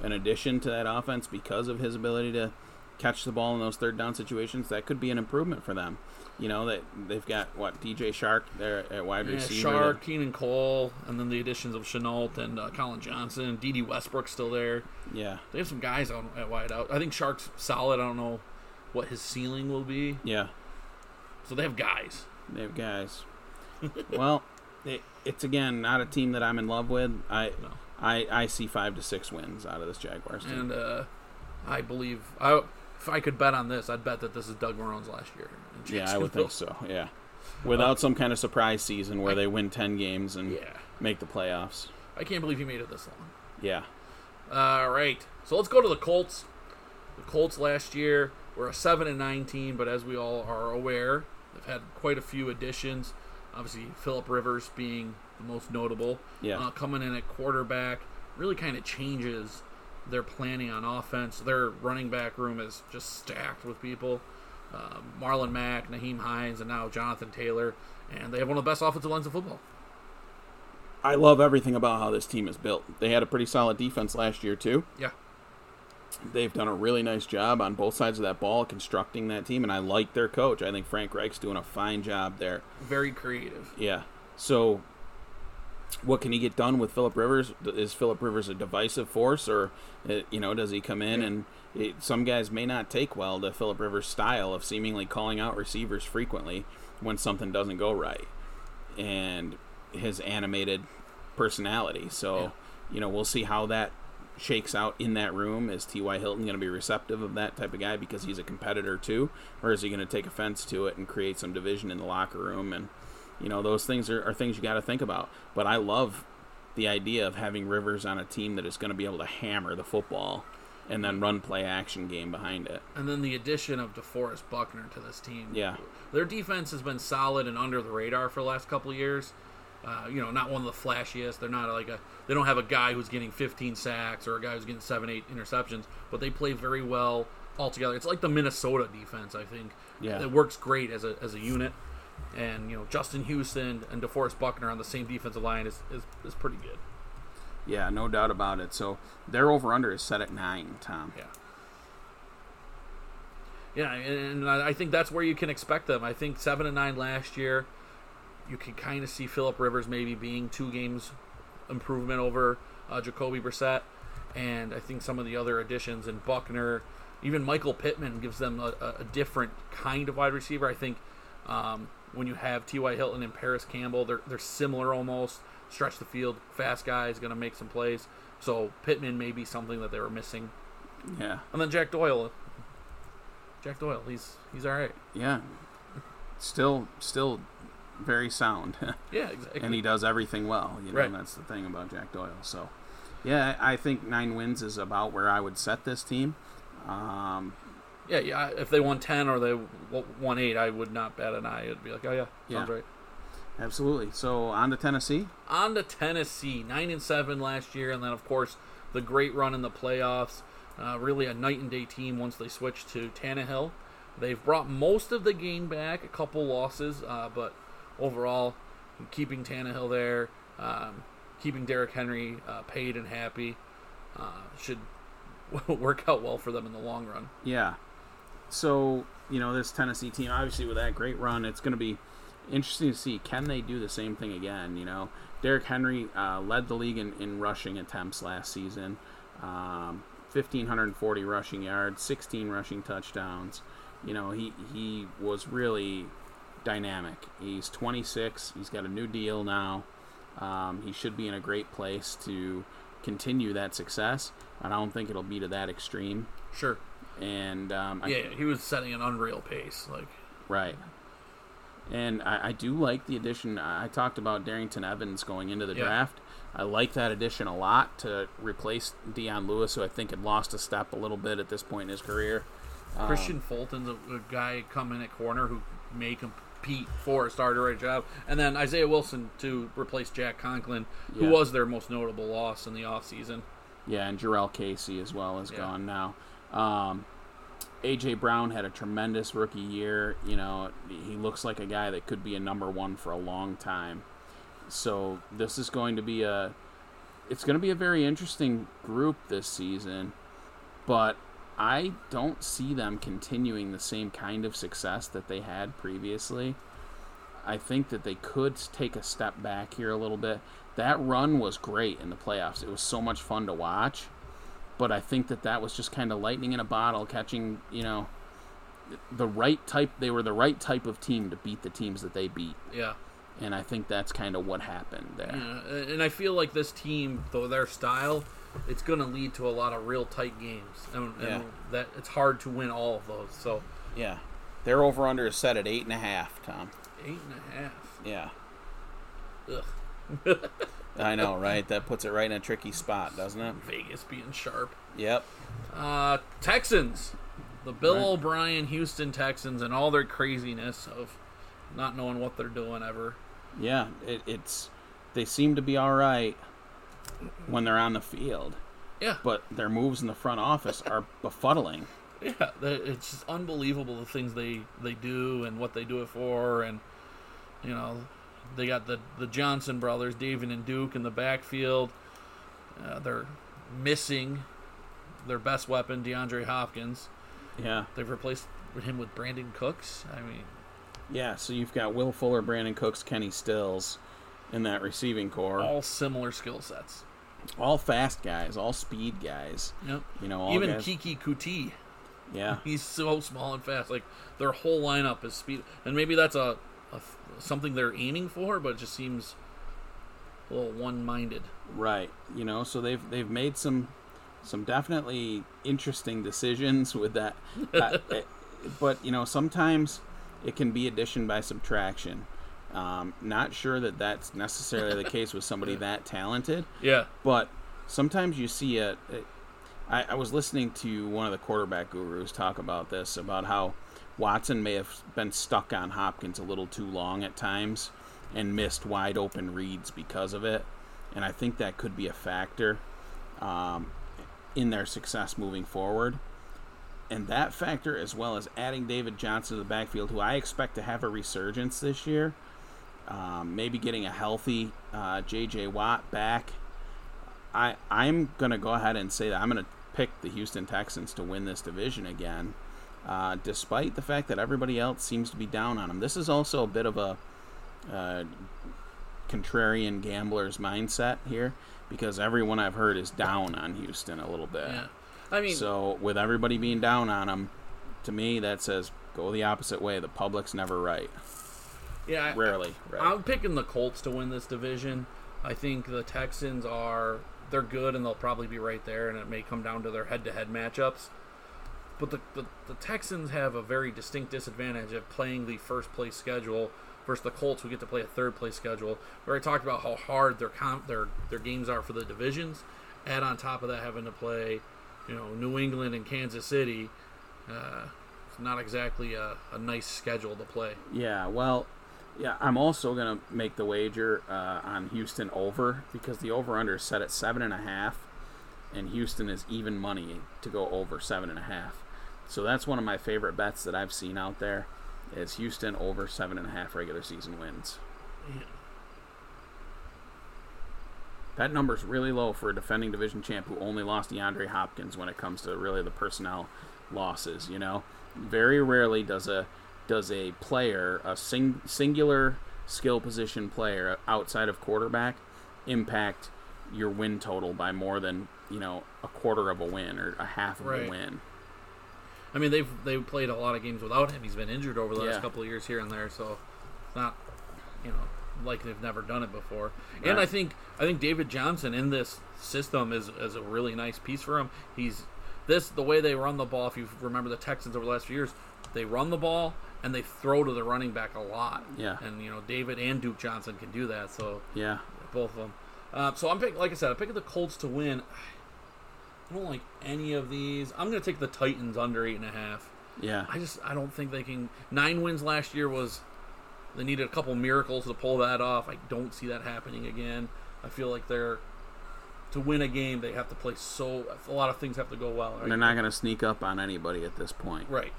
an addition to that offense because of his ability to catch the ball in those third down situations? That could be an improvement for them. You know, that they've got what DJ Chark there at wide Yeah, receiver. Chark, Keelan Cole, and then the additions of Shenault and uh, Collin Johnson. D.D. Westbrook still there. Yeah. They have some guys on at wide out. I think Chark's solid. I don't know what his ceiling will be. Yeah. So they have guys. They have guys. well, it, it's again not a team that I'm in love with. I No. I, I see five to six wins out of this Jaguars team. And uh, I believe I, if I could bet on this, I'd bet that this is Doug Marrone's last year. yeah, I would think so. Yeah. Without some kind of surprise season where they win 10 games and Yeah. make the playoffs. I can't believe he made it this long. Yeah. All right. So let's go to the Colts. The Colts last year were a 7 and 9 team, but as we all are aware, they've had quite a few additions. Obviously, Philip Rivers being the most notable. Yeah. Uh, coming in at quarterback really kind of changes their planning on offense. Their running back room is just stacked with people. Um, Marlon Mack, Nyheim Hines, and now Jonathan Taylor. And they have one of the best offensive lines in football. I love everything about how this team is built. They had a pretty solid defense last year, too. Yeah. They've done a really nice job on both sides of that ball constructing that team, and I like their coach. I think Frank Reich's doing a fine job there. Very creative. Yeah. So, what can he get done with Philip Rivers? Is Philip Rivers a divisive force, or uh, you know, does he come in and it, some guys may not take well to Philip Rivers' style of seemingly calling out receivers frequently when something doesn't go right, and his animated personality. So, Yeah. you know, we'll see how that shakes out in that room. Is T.Y. Hilton going to be receptive of that type of guy because he's a competitor too? Or is he going to take offense to it and create some division in the locker room? And, you know, those things are, are things you got to think about. But I love the idea of having Rivers on a team that is going to be able to hammer the football and then run play action game behind it. And then the addition of DeForest Buckner to this team. Yeah. Their defense has been solid and under the radar for the last couple of years. Uh, you know, not one of the flashiest. They're not like a. They don't have a guy who's getting 15 sacks or a guy who's getting seven, eight interceptions, but they play very well altogether. It's like the Minnesota defense, I think. Yeah. It works great as a as a unit. And you know, Justin Houston and DeForest Buckner on the same defensive line is is, is pretty good. Yeah, no doubt about it. So their over under is set at nine, Tom. Yeah. Yeah, and I I think that's where you can expect them. I think seven and nine last year, you can kind of see Philip Rivers maybe being two games improvement over uh, Jacoby Brissett, and I think some of the other additions and Buckner, even Michael Pittman gives them a, a- different kind of wide receiver. I think um, when you have T.Y. Hilton and Parris Campbell, they're they're similar almost. Stretch the field, fast guy is going to make some plays. So Pittman may be something that they were missing. Yeah. And then Jack Doyle. Jack Doyle, he's he's all right. Yeah. Still still very sound. Yeah, exactly. and he does everything well. You know, Right. that's the thing about Jack Doyle. So, yeah, I think nine wins is about where I would set this team. Um, yeah, yeah. If they won ten or they won eight, I would not bat an eye. It'd be like, oh yeah, sounds Yeah. right. absolutely. So on to Tennessee. On to Tennessee, nine and seven last year, and then of course the great run in the playoffs. Uh, really a night and day team once they switched to Tannehill. They've brought most of the game back, a couple losses, uh, but overall, keeping Tannehill there, um, keeping Derrick Henry uh, paid and happy, uh, should work out well for them in the long run. Yeah. So you know this Tennessee team, obviously with that great run, it's going to be interesting to see can they do the same thing again. You know, Derrick Henry uh, led the league in, in rushing attempts last season. Um, 1540 rushing yards, 16 rushing touchdowns. You know, he he was really dynamic. He's 26. He's got a new deal now. Um, he should be in a great place to continue that success. I don't think it'll be to that extreme. Sure. And um, I- Yeah, he was setting an unreal pace. Like, Right. And I, I do like the addition. I talked about Darrynton Evans going into the Yeah. draft. I like that addition a lot to replace Dion Lewis, who I think had lost a step a little bit at this point in his career. Um, Kristian Fulton's a, a guy coming at corner who may compete for a starter right job, and then Isaiah Wilson to replace Jack Conklin, who Yeah. was their most notable loss in the offseason. Yeah, and Jurrell Casey as well is Yeah. gone now. Um, AJ Brown had a tremendous rookie year. You know, he looks like a guy that could be a number one for a long time. So this is going to be a, it's going to be a very interesting group this season, but I don't see them continuing the same kind of success that they had previously. I think that they could take a step back here a little bit. That run was great in the playoffs. It was so much fun to watch. But I think that that was just kind of lightning in a bottle, catching, you know, the right type. They were the right type of team to beat the teams that they beat. Yeah. And I think that's kind of what happened there. Yeah, and I feel like this team, though their style, it's going to lead to a lot of real tight games, and, and Yeah. that it's hard to win all of those. So Yeah. Their over under is set at eight and a half, Tom. Eight and a half. Yeah, Ugh. I know, right? That puts it right in a tricky spot, doesn't it? Vegas being sharp. Yep. Uh, Texans. The Bill Right. O'Brien Houston Texans and all their craziness of not knowing what they're doing ever. Yeah, it, it's they seem to be all right when they're on the field, Yeah. but their moves in the front office are befuddling. Yeah, it's just unbelievable the things they they do and what they do it for, and you know, they got the the Johnson brothers, David and Duke, in the backfield. Uh, they're missing their best weapon, DeAndre Hopkins. Yeah, They've replaced him with Brandin Cooks. I mean, yeah. So you've got Will Fuller, Brandin Cooks, Kenny Stills in that receiving corps. All, similar skill sets. All fast guys, all speed guys. Yep. You know, all Even guys. Keke Coutee, yeah, he's so small and fast. Like their whole lineup is speed, and maybe that's a, a something they're aiming for, but it just seems a little one-minded. right. You know, so they've they've made some some definitely interesting decisions with that. Uh, eh, but you know, sometimes it can be addition by subtraction. Um, not sure that that's necessarily the case with somebody that talented, Yeah. but sometimes you see a. a I, I was listening to one of the quarterback gurus talk about this about how Watson may have been stuck on Hopkins a little too long at times and missed wide open reads because of it, and I think that could be a factor um, in their success moving forward. And that factor, as well as adding David Johnson to the backfield, who I expect to have a resurgence this year, um, maybe getting a healthy uh, J.J. Watt back. I I'm gonna go ahead and say that I'm gonna pick the Houston Texans to win this division again, uh, despite the fact that everybody else seems to be down on them. This is also a bit of a uh, contrarian gambler's mindset here because everyone I've heard is down on Houston a little bit. Yeah. I mean, So with everybody being down on them, to me that says go the opposite way. The public's never right. Yeah, I- Rarely right. I'm picking the Colts to win this division. I think the Texans are they're good and they'll probably be right there, and it may come down to their head-to-head matchups. But the, the, the Texans have a very distinct disadvantage of playing the first place schedule versus the Colts, who get to play a third place schedule. We already talked about how hard their comp, their their games are for the divisions. Add on top of that having to play, you know, New England and Kansas City. Uh, it's not exactly a, a nice schedule to play. Yeah, well, yeah, I'm also gonna make the wager uh, on Houston over because the over under is set at seven and a half, and Houston is even money to go over seven and a half. So that's one of my favorite bets that I've seen out there. Is Houston over seven and a half regular season wins? That number's really low for a defending division champ who only lost DeAndre Hopkins when it comes to really the personnel losses. You know, very rarely does a does a player a sing, singular skill position player outside of quarterback impact your win total by more than you know a quarter of a win or a half of Right. a win. I mean, they've they've played a lot of games without him. He's been injured over the last couple of years here and there, so it's not, you know, like they've never done it before. And I think I think David Johnson in this system is is a really nice piece for him. He's this the way they run the ball. If you remember the Texans over the last few years, they run the ball and they throw to the running back a lot. Yeah. and you know David and Duke Johnson can do that. So Yeah, both of them. Uh, so I'm picking, like I said, I'm picking the Colts to win. I don't like any of these. I'm going to take the Titans under eight and a half. yeah, I just I don't think they can. Nine wins last year was they needed a couple miracles to pull that off. I don't see that happening again. I feel like they're to win a game they have to play so a lot of things have to go well. And they're not going to sneak up on anybody at this point. right.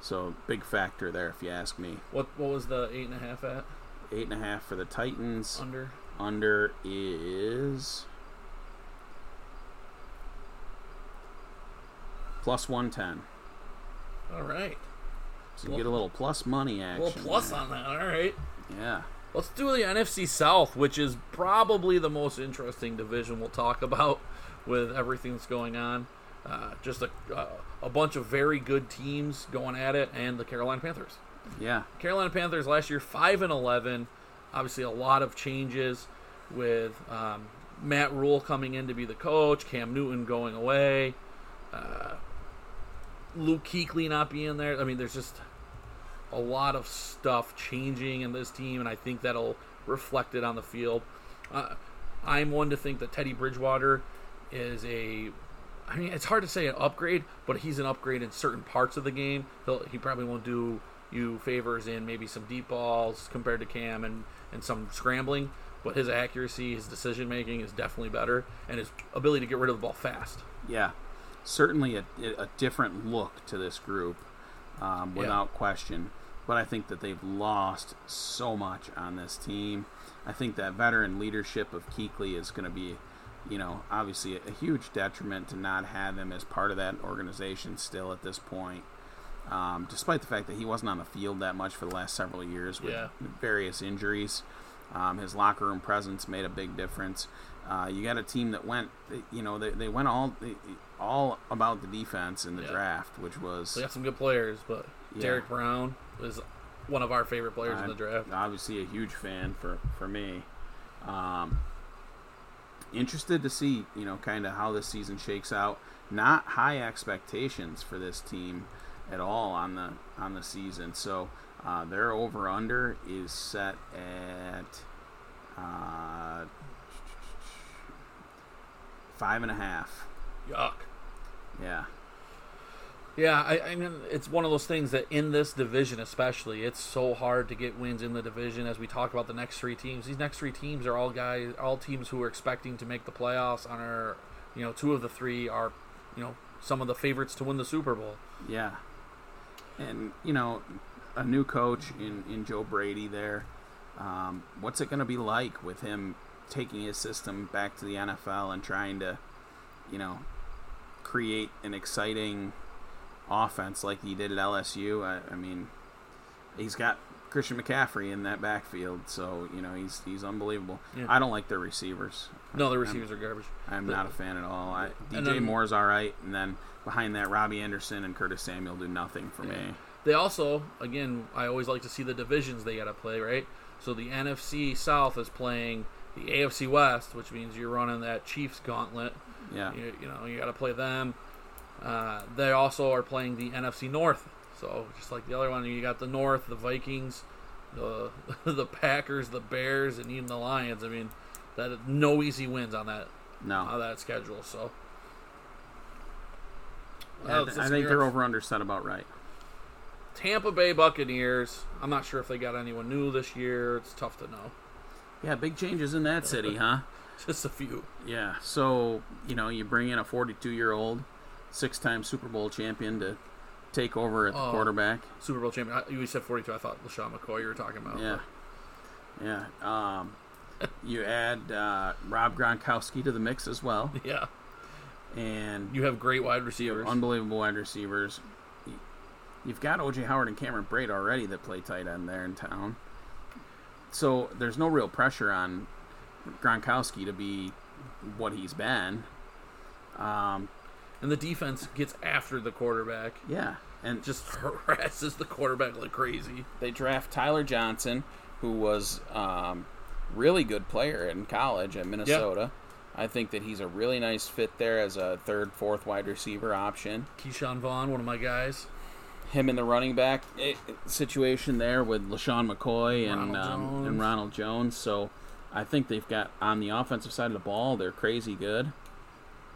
So big factor there, if you ask me. What what was the eight and a half at Eight and a half for the Titans. under? Under is plus one ten. All right, So you get a little plus money a action. little plus there. on that. All right. Yeah. Let's do the NFC South, which is probably the most interesting division we'll talk about with everything that's going on. Uh, just a, uh, a bunch of very good teams going at it, and the Carolina Panthers. Yeah. Carolina Panthers last year five and eleven. Obviously, a lot of changes with um, Matt Rhule coming in to be the coach, Cam Newton going away, uh, Luke Kuechly not being there. I mean, there's just a lot of stuff changing in this team, and I think that'll reflect it on the field. Uh, I'm one to think that Teddy Bridgewater is a. I mean, it's hard to say an upgrade, but he's an upgrade in certain parts of the game. He'll, he probably won't do you favors in maybe some deep balls compared to Cam and, and some scrambling, but his accuracy, his decision making is definitely better, and his ability to get rid of the ball fast. Yeah, certainly a, a different look to this group, um, without question. But I think that they've lost so much on this team. I think that veteran leadership of Kuechly is going to be, you know, obviously a, a huge detriment to not have him as part of that organization still at this point. Um, despite the fact that he wasn't on the field that much for the last several years with Yeah. various injuries. Um, his locker room presence made a big difference. Uh, you got a team that went, you know, they, they went all all about the defense in the Yeah. draft, which was They got some good players, but Yeah. Derrick Brown is one of our favorite players in I'm the draft. Obviously, a huge fan for for me. Um, interested to see, you know, kind of how this season shakes out. Not high expectations for this team at all on the on the season. So uh, their over under is set at uh, five and a half. Yuck. Yeah. Yeah, I, I mean, it's one of those things that in this division, especially, it's so hard to get wins in the division. As we talk about the next three teams, these next three teams are all guys, all teams who are expecting to make the playoffs. On our, you know, two of the three are, you know, some of the favorites to win the Super Bowl. Yeah. And, you know, a new coach in, in Joe Brady there. Um, what's it going to be like with him taking his system back to the NFL and trying to, you know, create an exciting offense like he did at LSU? I, I mean, he's got Christian McCaffrey in that backfield, so, you know, he's he's unbelievable. Yeah. I don't like their receivers. No, the I'm- receivers are garbage. I'm The- not a fan at all. I, DJ then- Moore's all right, and then behind that, Robby Anderson and Curtis Samuel do nothing for Yeah. me. They also, again, I always like to see the divisions they got to play, right? So the NFC South is playing the AFC West, which means you're running that Chiefs gauntlet. Yeah, You, you know, you got to play them. Uh, they also are playing the NFC North. So just like the other one, you got the North, the Vikings, the the Packers, the Bears, and even the Lions. I mean, that no easy wins on that no. on that schedule. So Uh, I, th- I think they're over under set about right. Tampa Bay Buccaneers. I'm not sure if they got anyone new this year. It's tough to know. Yeah, big changes in that city, huh? Just a few. Yeah. So you know, you bring in a 42 year old, six time Super Bowl champion to take over at the Oh. quarterback. Super Bowl champion. I- You said 42. I thought LeSean McCoy you were talking about. Yeah. Yeah. Um, you add uh, Rob Gronkowski to the mix as well, Yeah. and You have great wide receivers. unbelievable wide receivers. You've got OJ Howard and Cameron Brate already that play tight end there in town. So there's no real pressure on Gronkowski to be what he's been. Um, and the defense gets after the quarterback. yeah, and Just harasses the quarterback like crazy. they draft Tyler Johnson, who was um, really good player in college at Minnesota. I think that he's a really nice fit there as a third, fourth wide receiver option. Ke'Shawn Vaughn, one of my guys. him in the running back eh, situation there with LeSean McCoy and Ronald um, and Ronald Jones. So I think they've got on the offensive side of the ball, they're crazy good.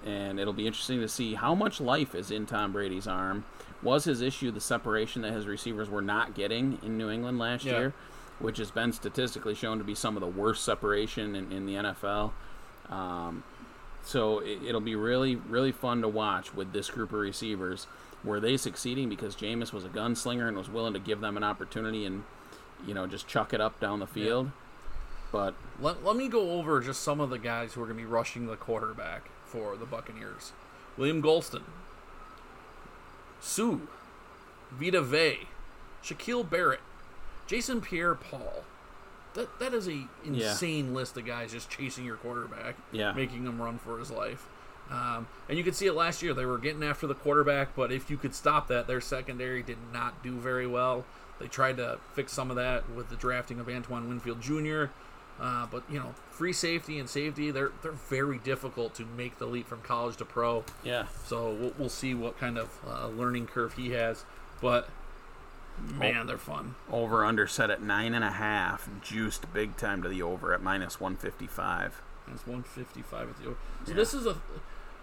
And it'll be interesting to see how much life is in Tom Brady's arm. Was his issue the separation that his receivers were not getting in New England last Yeah. year, which has been statistically shown to be some of the worst separation in, in the NFL? Um, so it, it'll be really, really fun to watch with this group of receivers. Were they succeeding because Jameis was a gunslinger and was willing to give them an opportunity and, you know, just chuck it up down the field? But Let, let me go over just some of the guys who are going to be rushing the quarterback for the Buccaneers. William Gholston, Suh, Vita Vea, Shaquille Barrett, Jason Pierre-Paul. That that is a insane list of guys just chasing your quarterback, Yeah. making him run for his life. Um, and you could see it last year; they were getting after the quarterback, but if you could stop that, their secondary did not do very well. They tried to fix some of that with the drafting of Antoine Winfield Jr. Uh, but you know, free safety and safety, they're they're very difficult to make the leap from college to pro. yeah, So we'll, we'll see what kind of uh, learning curve he has. But Man, they're fun. Over under set at nine and a half, juiced big time to the over at minus one fifty five. It's 155 at the over. So Yeah. this is a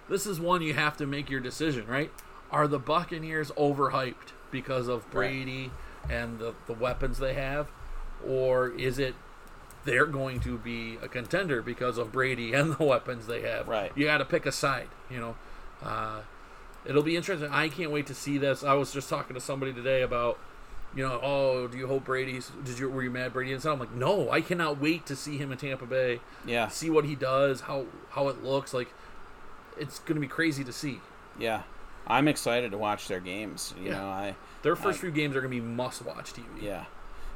this is one you have to make your decision, right? Are the Buccaneers overhyped because of Brady and the, the weapons they have? Or is it they're going to be a contender because of Brady and the weapons they have? Right. You got to pick a side, you know. Uh, it'll be interesting. I can't wait to see this. I was just talking to somebody today about, you know, oh, do you hope Brady's? Did you were you mad Brady? And so I'm like, no, I cannot wait to see him in Tampa Bay Yeah, see what he does, how how it looks. Like it's going to be crazy to see. yeah. I'm excited to watch their games. You Yeah. know, I Their first I- few games are going to be must-watch TV. Yeah.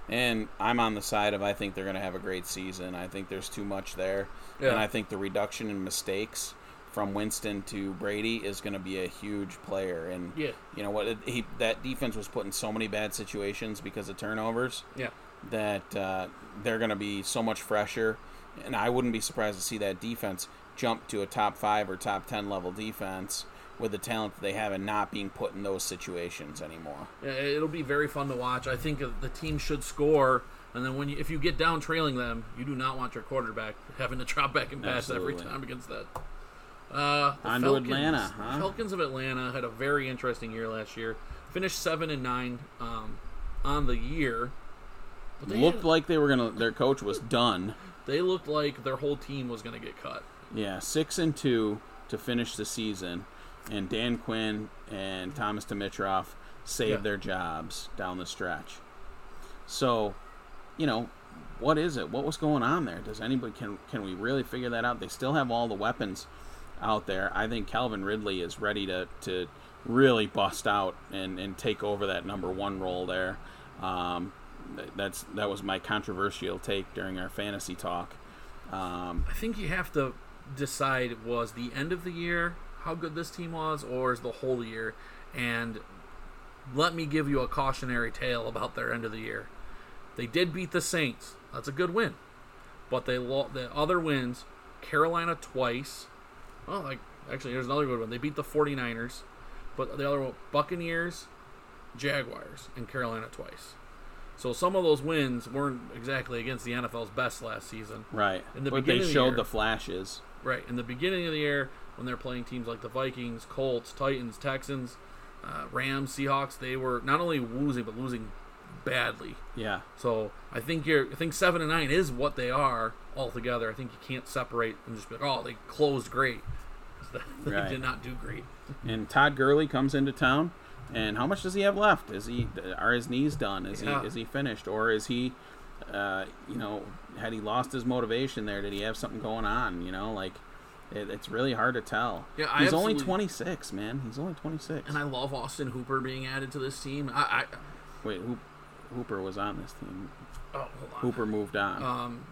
And I'm on the side of I think they're going to have a great season. I think there's too much there. Yeah. And I think the reduction in mistakes from Winston to Brady is going to be a huge player. And, Yeah. you know what? He, that defense was put in so many bad situations because of turnovers Yeah. that uh, they're going to be so much fresher. And I wouldn't be surprised to see that defense jump to a top five or top 10 level defense with the talent that they have and not being put in those situations anymore. Yeah, It'll be very fun to watch. I think the team should score, and then when you, if you get down trailing them, you do not want your quarterback having to drop back and pass every time against that. Uh, the On to Atlanta, huh? Falcons of Atlanta had a very interesting year last year. Finished seven and nine um, on the year. But they Looked had- like they were going to, their coach was done. they looked like their whole team was going to get cut. Yeah, six and two to finish the season, and Dan Quinn and Thomas Dimitroff save Yeah. their jobs down the stretch. So, you know, what is it? What was going on there? Does anybody can can we really figure that out? They still have all the weapons out there. I think Calvin Ridley is ready to to really bust out and and take over that number one role there. Um, that's that was my controversial take during our fantasy talk. Um, I think you have to decide was the end of the year how good this team was, or is the whole year? And let me give you a cautionary tale about their end of the year. They did beat the Saints. That's a good win, but they lost the other wins: Carolina twice. Oh, like actually, here's another good one. They beat the 49ers, but the other one: Buccaneers, Jaguars, and Carolina twice. So some of those wins weren't exactly against the NFL's best last season. Right. In the but beginning they of the showed year- the flashes. Right. In the beginning of the year, when they're playing teams like the Vikings, Colts, Titans, Texans, uh, Rams, Seahawks, they were not only losing but losing badly. Yeah. So I think you're. I think seven and nine is what they are altogether. I think you can't separate and just be like, oh, they closed great. they Right. did not do great. And Todd Gurley comes into town, and how much does he have left? Is he are his knees done? Is Yeah. he is he finished, or is he, uh, you know, had he lost his motivation there? Did he have something going on? You know, like it, it's really hard to tell. Yeah, I he's only twenty six, man. He's only twenty six. And I love Austin Hooper being added to this team. I, I Wait, Hoop, Hooper was on this team. oh hold on. Hooper moved on. Um,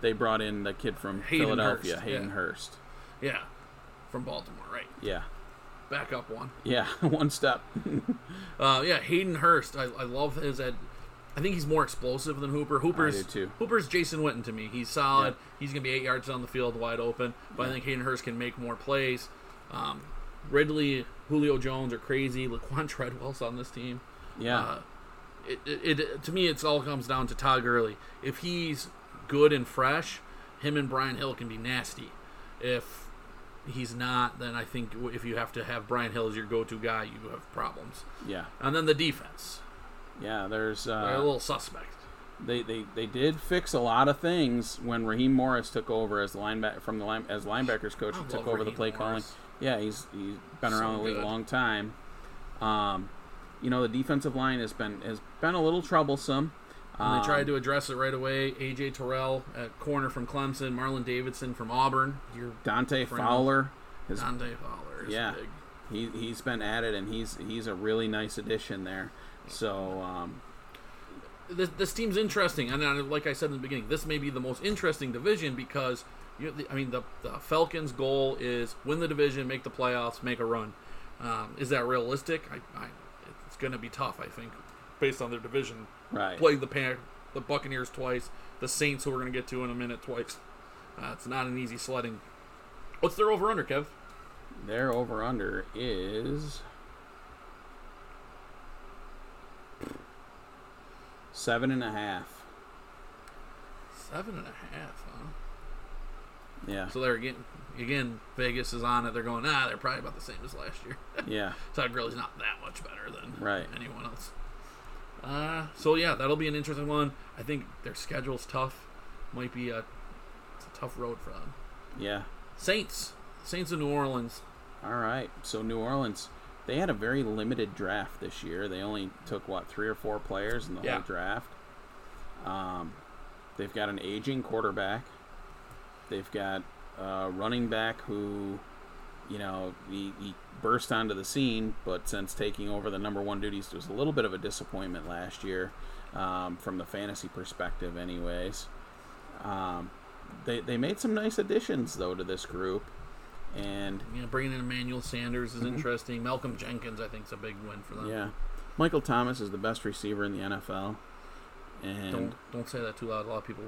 they brought in the kid from Hayden Philadelphia, Hurst, Hayden yeah. Hurst. yeah, from Baltimore, right? Yeah, Back up one. yeah, one step. Uh, yeah, Hayden Hurst. I, I love his. Ed, I think he's more explosive than Hooper. Hooper's. Hooper's Jason Witten to me. He's solid. He's gonna be eight yards on the field, wide open. But I think Hayden Hurst can make more plays. Um, Ridley, Julio Jones are crazy. Laquon Treadwell's on this team. Yeah, Uh, it, it, it to me, it's all comes down to Todd Gurley. If he's good and fresh, him and Brian Hill can be nasty. If he's not, then I think if you have to have Brian Hill as your go-to guy, you have problems. yeah, And then the defense, yeah. There's they're uh, a little suspect. they, they they did fix a lot of things when Raheem Morris took over as the linebacker from the line as linebackers coach. I took over the Raheem play calling. Yeah, he's he's been So around the league good. a long time. Um, you know the defensive line has been has been a little troublesome. And they tried Um, to address it right away. AJ Terrell at corner from Clemson, Marlon Davidson from Auburn. Your Dante friend. Fowler Dante Fowler is Yeah. big. he he's been added and he's he's a really nice addition there. So um, this, this team's interesting, and like I said in the beginning, this may be the most interesting division because you. the- I mean, the, the Falcons' goal is win the division, make the playoffs, make a run. Um, is that realistic? I, I, it's going to be tough, I think, based on their division. right. Played the Pan- the Buccaneers twice, the Saints, who we're going to get to in a minute, twice. Uh, it's not an easy sledding. What's their over under, Kev? Their over under is Seven and a half. Seven and a half, huh? Yeah. So they're again, again, Vegas is on it. They're going, ah, they're probably about the same as last year. Yeah. Todd Gurley's not that much better than Right. anyone else. Uh, so yeah, that'll be an interesting one. I think their schedule's tough. Might be a, it's a tough road for them. Yeah. Saints, Saints of New Orleans. All right. So New Orleans, they had a very limited draft this year. They only took what three or four players in the Yeah. whole draft. Um, they've got an aging quarterback. They've got a running back who, you know, he, he burst onto the scene, but since taking over the number one duties, was a little bit of a disappointment last year, um, from the fantasy perspective, anyways. Um, they they made some nice additions though to this group, and You know, bringing in Emmanuel Sanders is Mhm. interesting. Malcolm Jenkins, I think, is a big win for them. Yeah, Michael Thomas is the best receiver in the NFL, and Don't don't say that too loud. A lot of people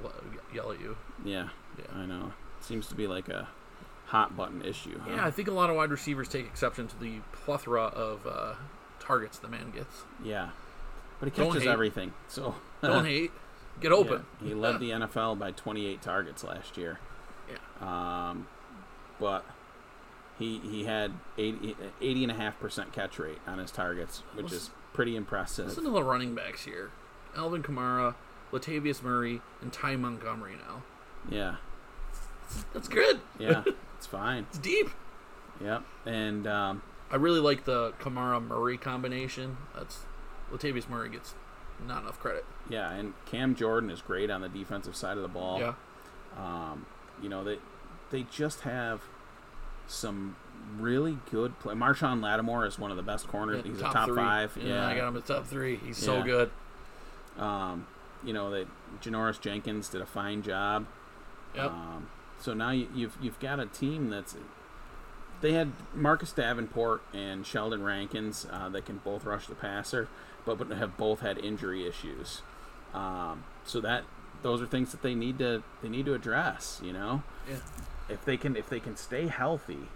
yell at you. yeah, Yeah. I know It seems to be like a hot button issue. Huh? Yeah, I think a lot of wide receivers take exception to the plethora of uh, targets the man gets. yeah, but he catches everything. So Don't hate. Get open. Yeah, he led the NFL by 28 targets last year. Yeah. Um, but he he had 80, 80 and a half percent catch rate on his targets, which is pretty impressive. Listen to the running backs here: Alvin Kamara, Latavius Murray, and Ty Montgomery. Now Yeah, that's good. yeah, it's fine. It's deep. Yep, and um, I really like the Kamara Murray combination. That's Latavius Murray gets not enough credit. yeah, and Cam Jordan is great on the defensive side of the ball. Yeah. Um, you know they they just have some really good play. Marshon Lattimore is one of the best corners. Yeah, He's a top three. five. Yeah, I got him at top three. He's so good. Um, you know that Janoris Jenkins did a fine job. Yep. Um, so now you, you've you've got a team that's they had Marcus Davenport and Sheldon Rankins uh, that can both rush the passer, but but have both had injury issues. Um, so that those are things that they need to they need to address. You know, yeah. If they can if they can stay healthy,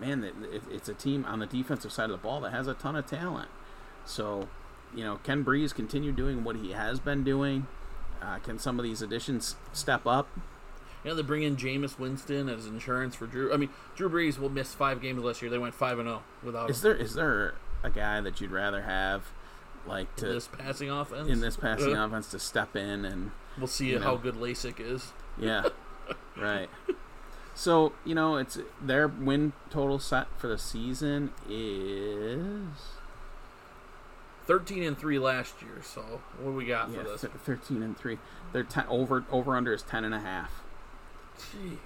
man, it, it, it's a team on the defensive side of the ball that has a ton of talent. So, you know, can Brees continue doing what he has been doing? Uh, can some of these additions step up? Yeah, they bring in Jameis Winston as insurance for Drew. I mean, Drew Brees will miss five games last year. They went five and zero without Is him. there is there a guy that you'd rather have, like to this passing offense. in this passing Uh, offense to step in and We'll see you how good LASIK is. yeah, right. So you know, it's their win total set for the season is Thirteen and three last year. So what do we got yeah, for this? th- thirteen and three. Their ten, over over under is ten and a half. Jeez.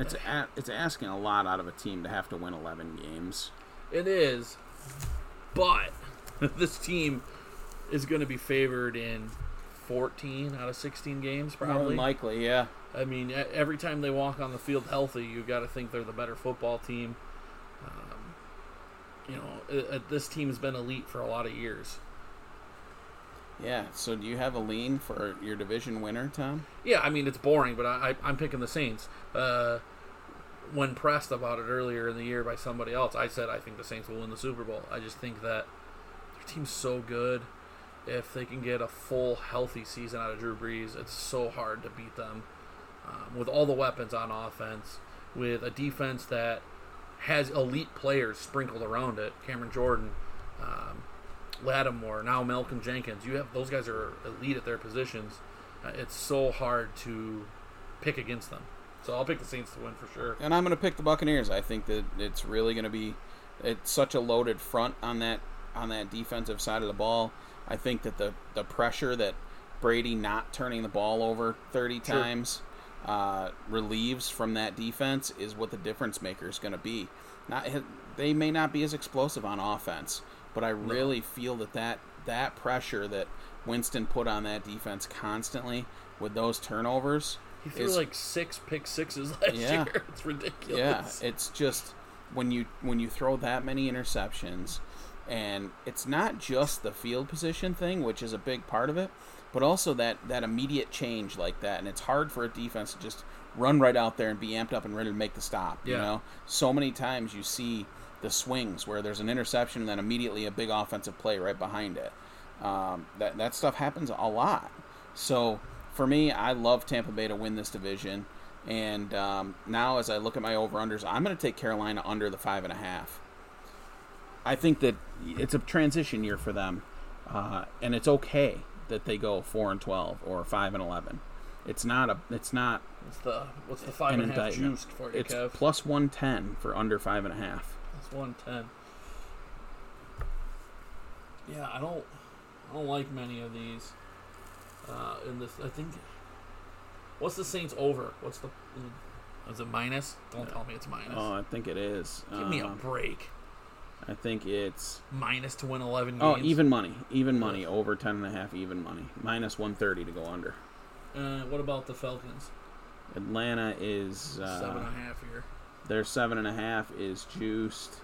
It's a, it's asking a lot out of a team to have to win eleven games. It is, but this team is going to be favored in 14 out of 16 games, probably. likely, yeah. I mean, every time they walk on the field healthy, you got to think they're the better football team. Um, you know, uh, this team has been elite for a lot of years. Yeah. So, do you have a lean for your division winner, Tom? Yeah, I mean it's boring, but I, I, I'm picking the Saints. Uh, when pressed about it earlier in the year by somebody else, I said I think the Saints will win the Super Bowl. I just think that their team's so good. If they can get a full healthy season out of Drew Brees, it's so hard to beat them. Um, with all the weapons on offense, with a defense that has elite players sprinkled around it, Cameron Jordan, um, Lattimore, now Malcolm Jenkins. You have those guys are elite at their positions. Uh, it's so hard to pick against them. So I'll pick the Saints to win for sure. And I'm going to pick the Buccaneers. I think that it's really going to be it's such a loaded front on that on that defensive side of the ball. I think that the the pressure that Brady not turning the ball over 30 Sure. times uh, relieves from that defense is what the difference maker is going to be. Not they may not be as explosive on offense, but I really feel that that that pressure that Winston put on that defense constantly with those turnovers He threw is like six pick sixes last Yeah. year. It's ridiculous. yeah, it's just when you when you throw that many interceptions, and it's not just the field position thing, which is a big part of it, but also that that immediate change like that, and it's hard for a defense to just run right out there and be amped up and ready to make the stop. You know, so many times you see the swings where there's an interception and then immediately a big offensive play right behind it. Um, that that stuff happens a lot. So for me, I love Tampa Bay to win this division. And um, now, as I look at my over unders, I'm going to take Carolina under the five and a half. I think that it's a transition year for them, uh, and it's okay that they go four and twelve or five and eleven. It's not a. It's not What's the what's the five an and a half juiced for you, It's Kev? plus one ten for under five and a half. That's one ten. Yeah, I don't, I don't like many of these. Uh, in this, I think. What's the Saints over? What's the? Is it minus? Don't tell me it's minus. Oh, I think it is. Give me a Um, break. I think it's Minus to win eleven oh games. Oh, even money, even money over ten and a half, even money minus one thirty to go under. Uh, what about the Falcons? Atlanta is uh, Seven and a half here. Their seven and a half is juiced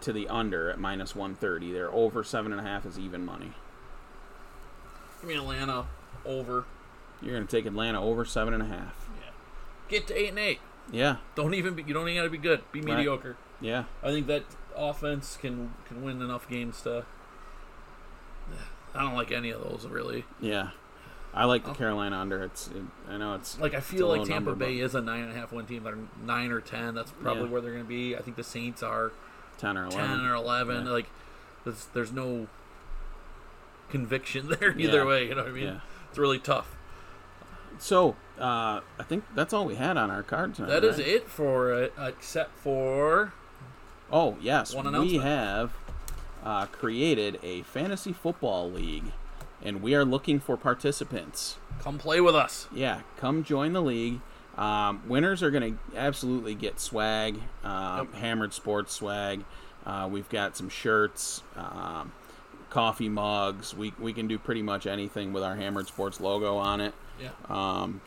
to the under at minus one thirty. Their over seven and a half is even money. Give me Atlanta over. You're gonna take Atlanta over seven and a half. Yeah. Get to eight and eight. Yeah, Don't even be, you don't even got to be good. Be Right. mediocre. Yeah. I think that offense can can win enough games to. I don't like any of those really. Yeah, I like the Oh. Carolina under. It's it, I know it's Like I feel like Tampa number, Bay is a nine and a half win team. They're nine or ten. That's probably Yeah. where they're going to be. I think the Saints are ten or ten eleven. or eleven. Yeah. Like there's, there's no conviction there either Yeah. way. You know what I mean? It's really tough. So uh, I think that's all we had on our card tonight. That is right? it for it, except for Oh yes, we have uh, created a fantasy football league, and we are looking for participants. come play with us. Yeah, come join the league. Um, winners are going to absolutely get swag, um, Hammered Sports swag. Uh, we've got some shirts, um, coffee mugs. We we can do pretty much anything with our Hammered Sports logo on it. Yeah. Um,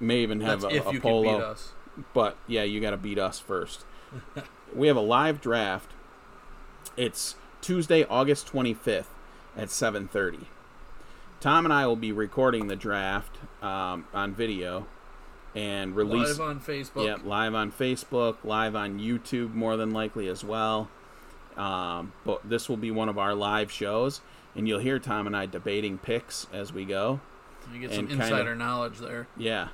may even have That's a, if a you polo. can beat us. But yeah, you got to beat us first. we have a live draft. It's Tuesday, August 25th at 7:30. Tom and I will be recording the draft um, on video and release Live on Facebook. yeah, live on Facebook, live on YouTube, more than likely as well. Um, but this will be one of our live shows, and you'll hear Tom and I debating picks as we go. You get some insider knowledge there. Yeah.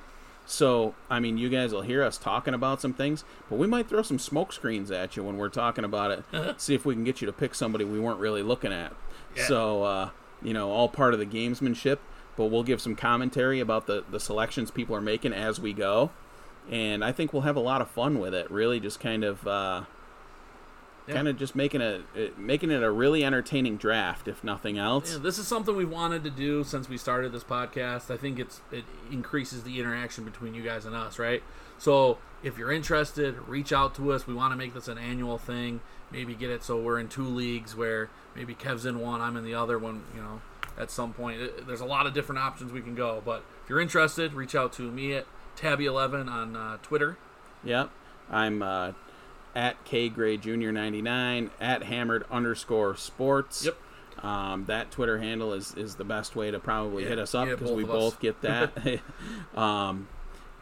So, I mean, you guys will hear us talking about some things, but we might throw some smoke screens at you when we're talking about it. see if we can get you to pick somebody we weren't really looking at. Yeah. So, uh, you know, all part of the gamesmanship, but we'll give some commentary about the, the selections people are making as we go. And I think we'll have a lot of fun with it. Really, just kind of, uh, Yeah. kind of just making a uh, making it a really entertaining draft, if nothing else. Yeah, this is something we've wanted to do since we started this podcast. I think it's it increases the interaction between you guys and us, right? So if you're interested, reach out to us. We want to make this an annual thing. Maybe get it so we're in two leagues where maybe Kev's in one, I'm in the other one. You know, at some point, It- there's a lot of different options we can go. But if you're interested, reach out to me at Tabby11 on uh, Twitter. Yep. I'm uh, at K Gray Junior ninety nine at Hammered underscore Sports. Yep. Um, that Twitter handle is, is the best way to probably Yeah, hit us up because both we us. both get that. um,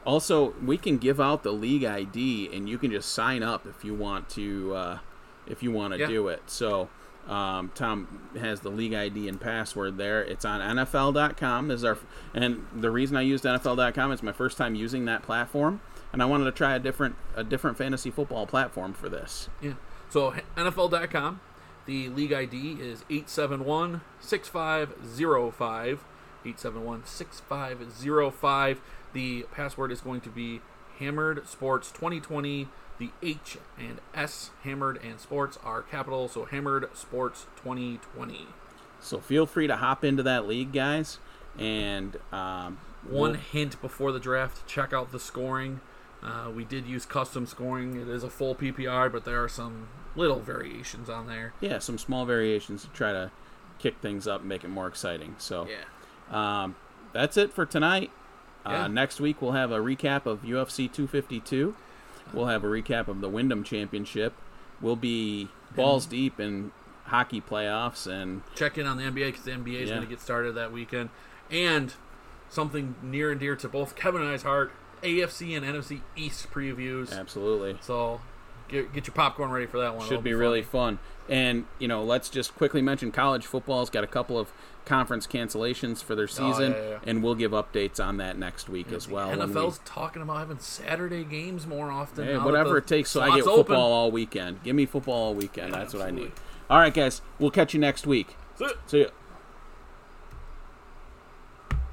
also, we can give out the league ID, and you can just sign up if you want to. Uh, if you want to Yeah. do it, so um, Tom has the league ID and password there. It's on NFL.com. Is our, and the reason I used NFL.com is my first time using that platform, and I wanted to try a different a different fantasy football platform for this. Yeah. So NFL.com, the league ID is 871 6505. 871 6505. The password is going to be Hammered Sports 2020. The H and S, Hammered and Sports, are capital, so Hammered Sports 2020. So feel free to hop into that league, guys, and um, One we'll- hint before the draft check out the scoring. Uh, we did use custom scoring. It is a full PPR, but there are some little variations on there. yeah, some small variations to try to kick things up and make it more exciting. So Yeah. Um, that's it for tonight. Yeah. Uh, next week we'll have a recap of UFC 252. We'll have a recap of the Wyndham Championship. We'll be balls deep in hockey playoffs, and check in on the NBA because the NBA is Yeah. going to get started that weekend. And something near and dear to both Kevin and I's heart AFC and NFC East previews. absolutely, So get, get your popcorn ready for that one. Should It'll be fun. really fun. And you know, let's just quickly mention college football's got a couple of conference cancellations for their oh, season, Oh, yeah, yeah. and we'll give updates on that next week as well. when we- NFL's talking about having Saturday games more often. Hey, whatever it takes, so I get open. football all weekend. Give me football all weekend. That's what I need. All right, guys, we'll catch you next week. See ya. See ya.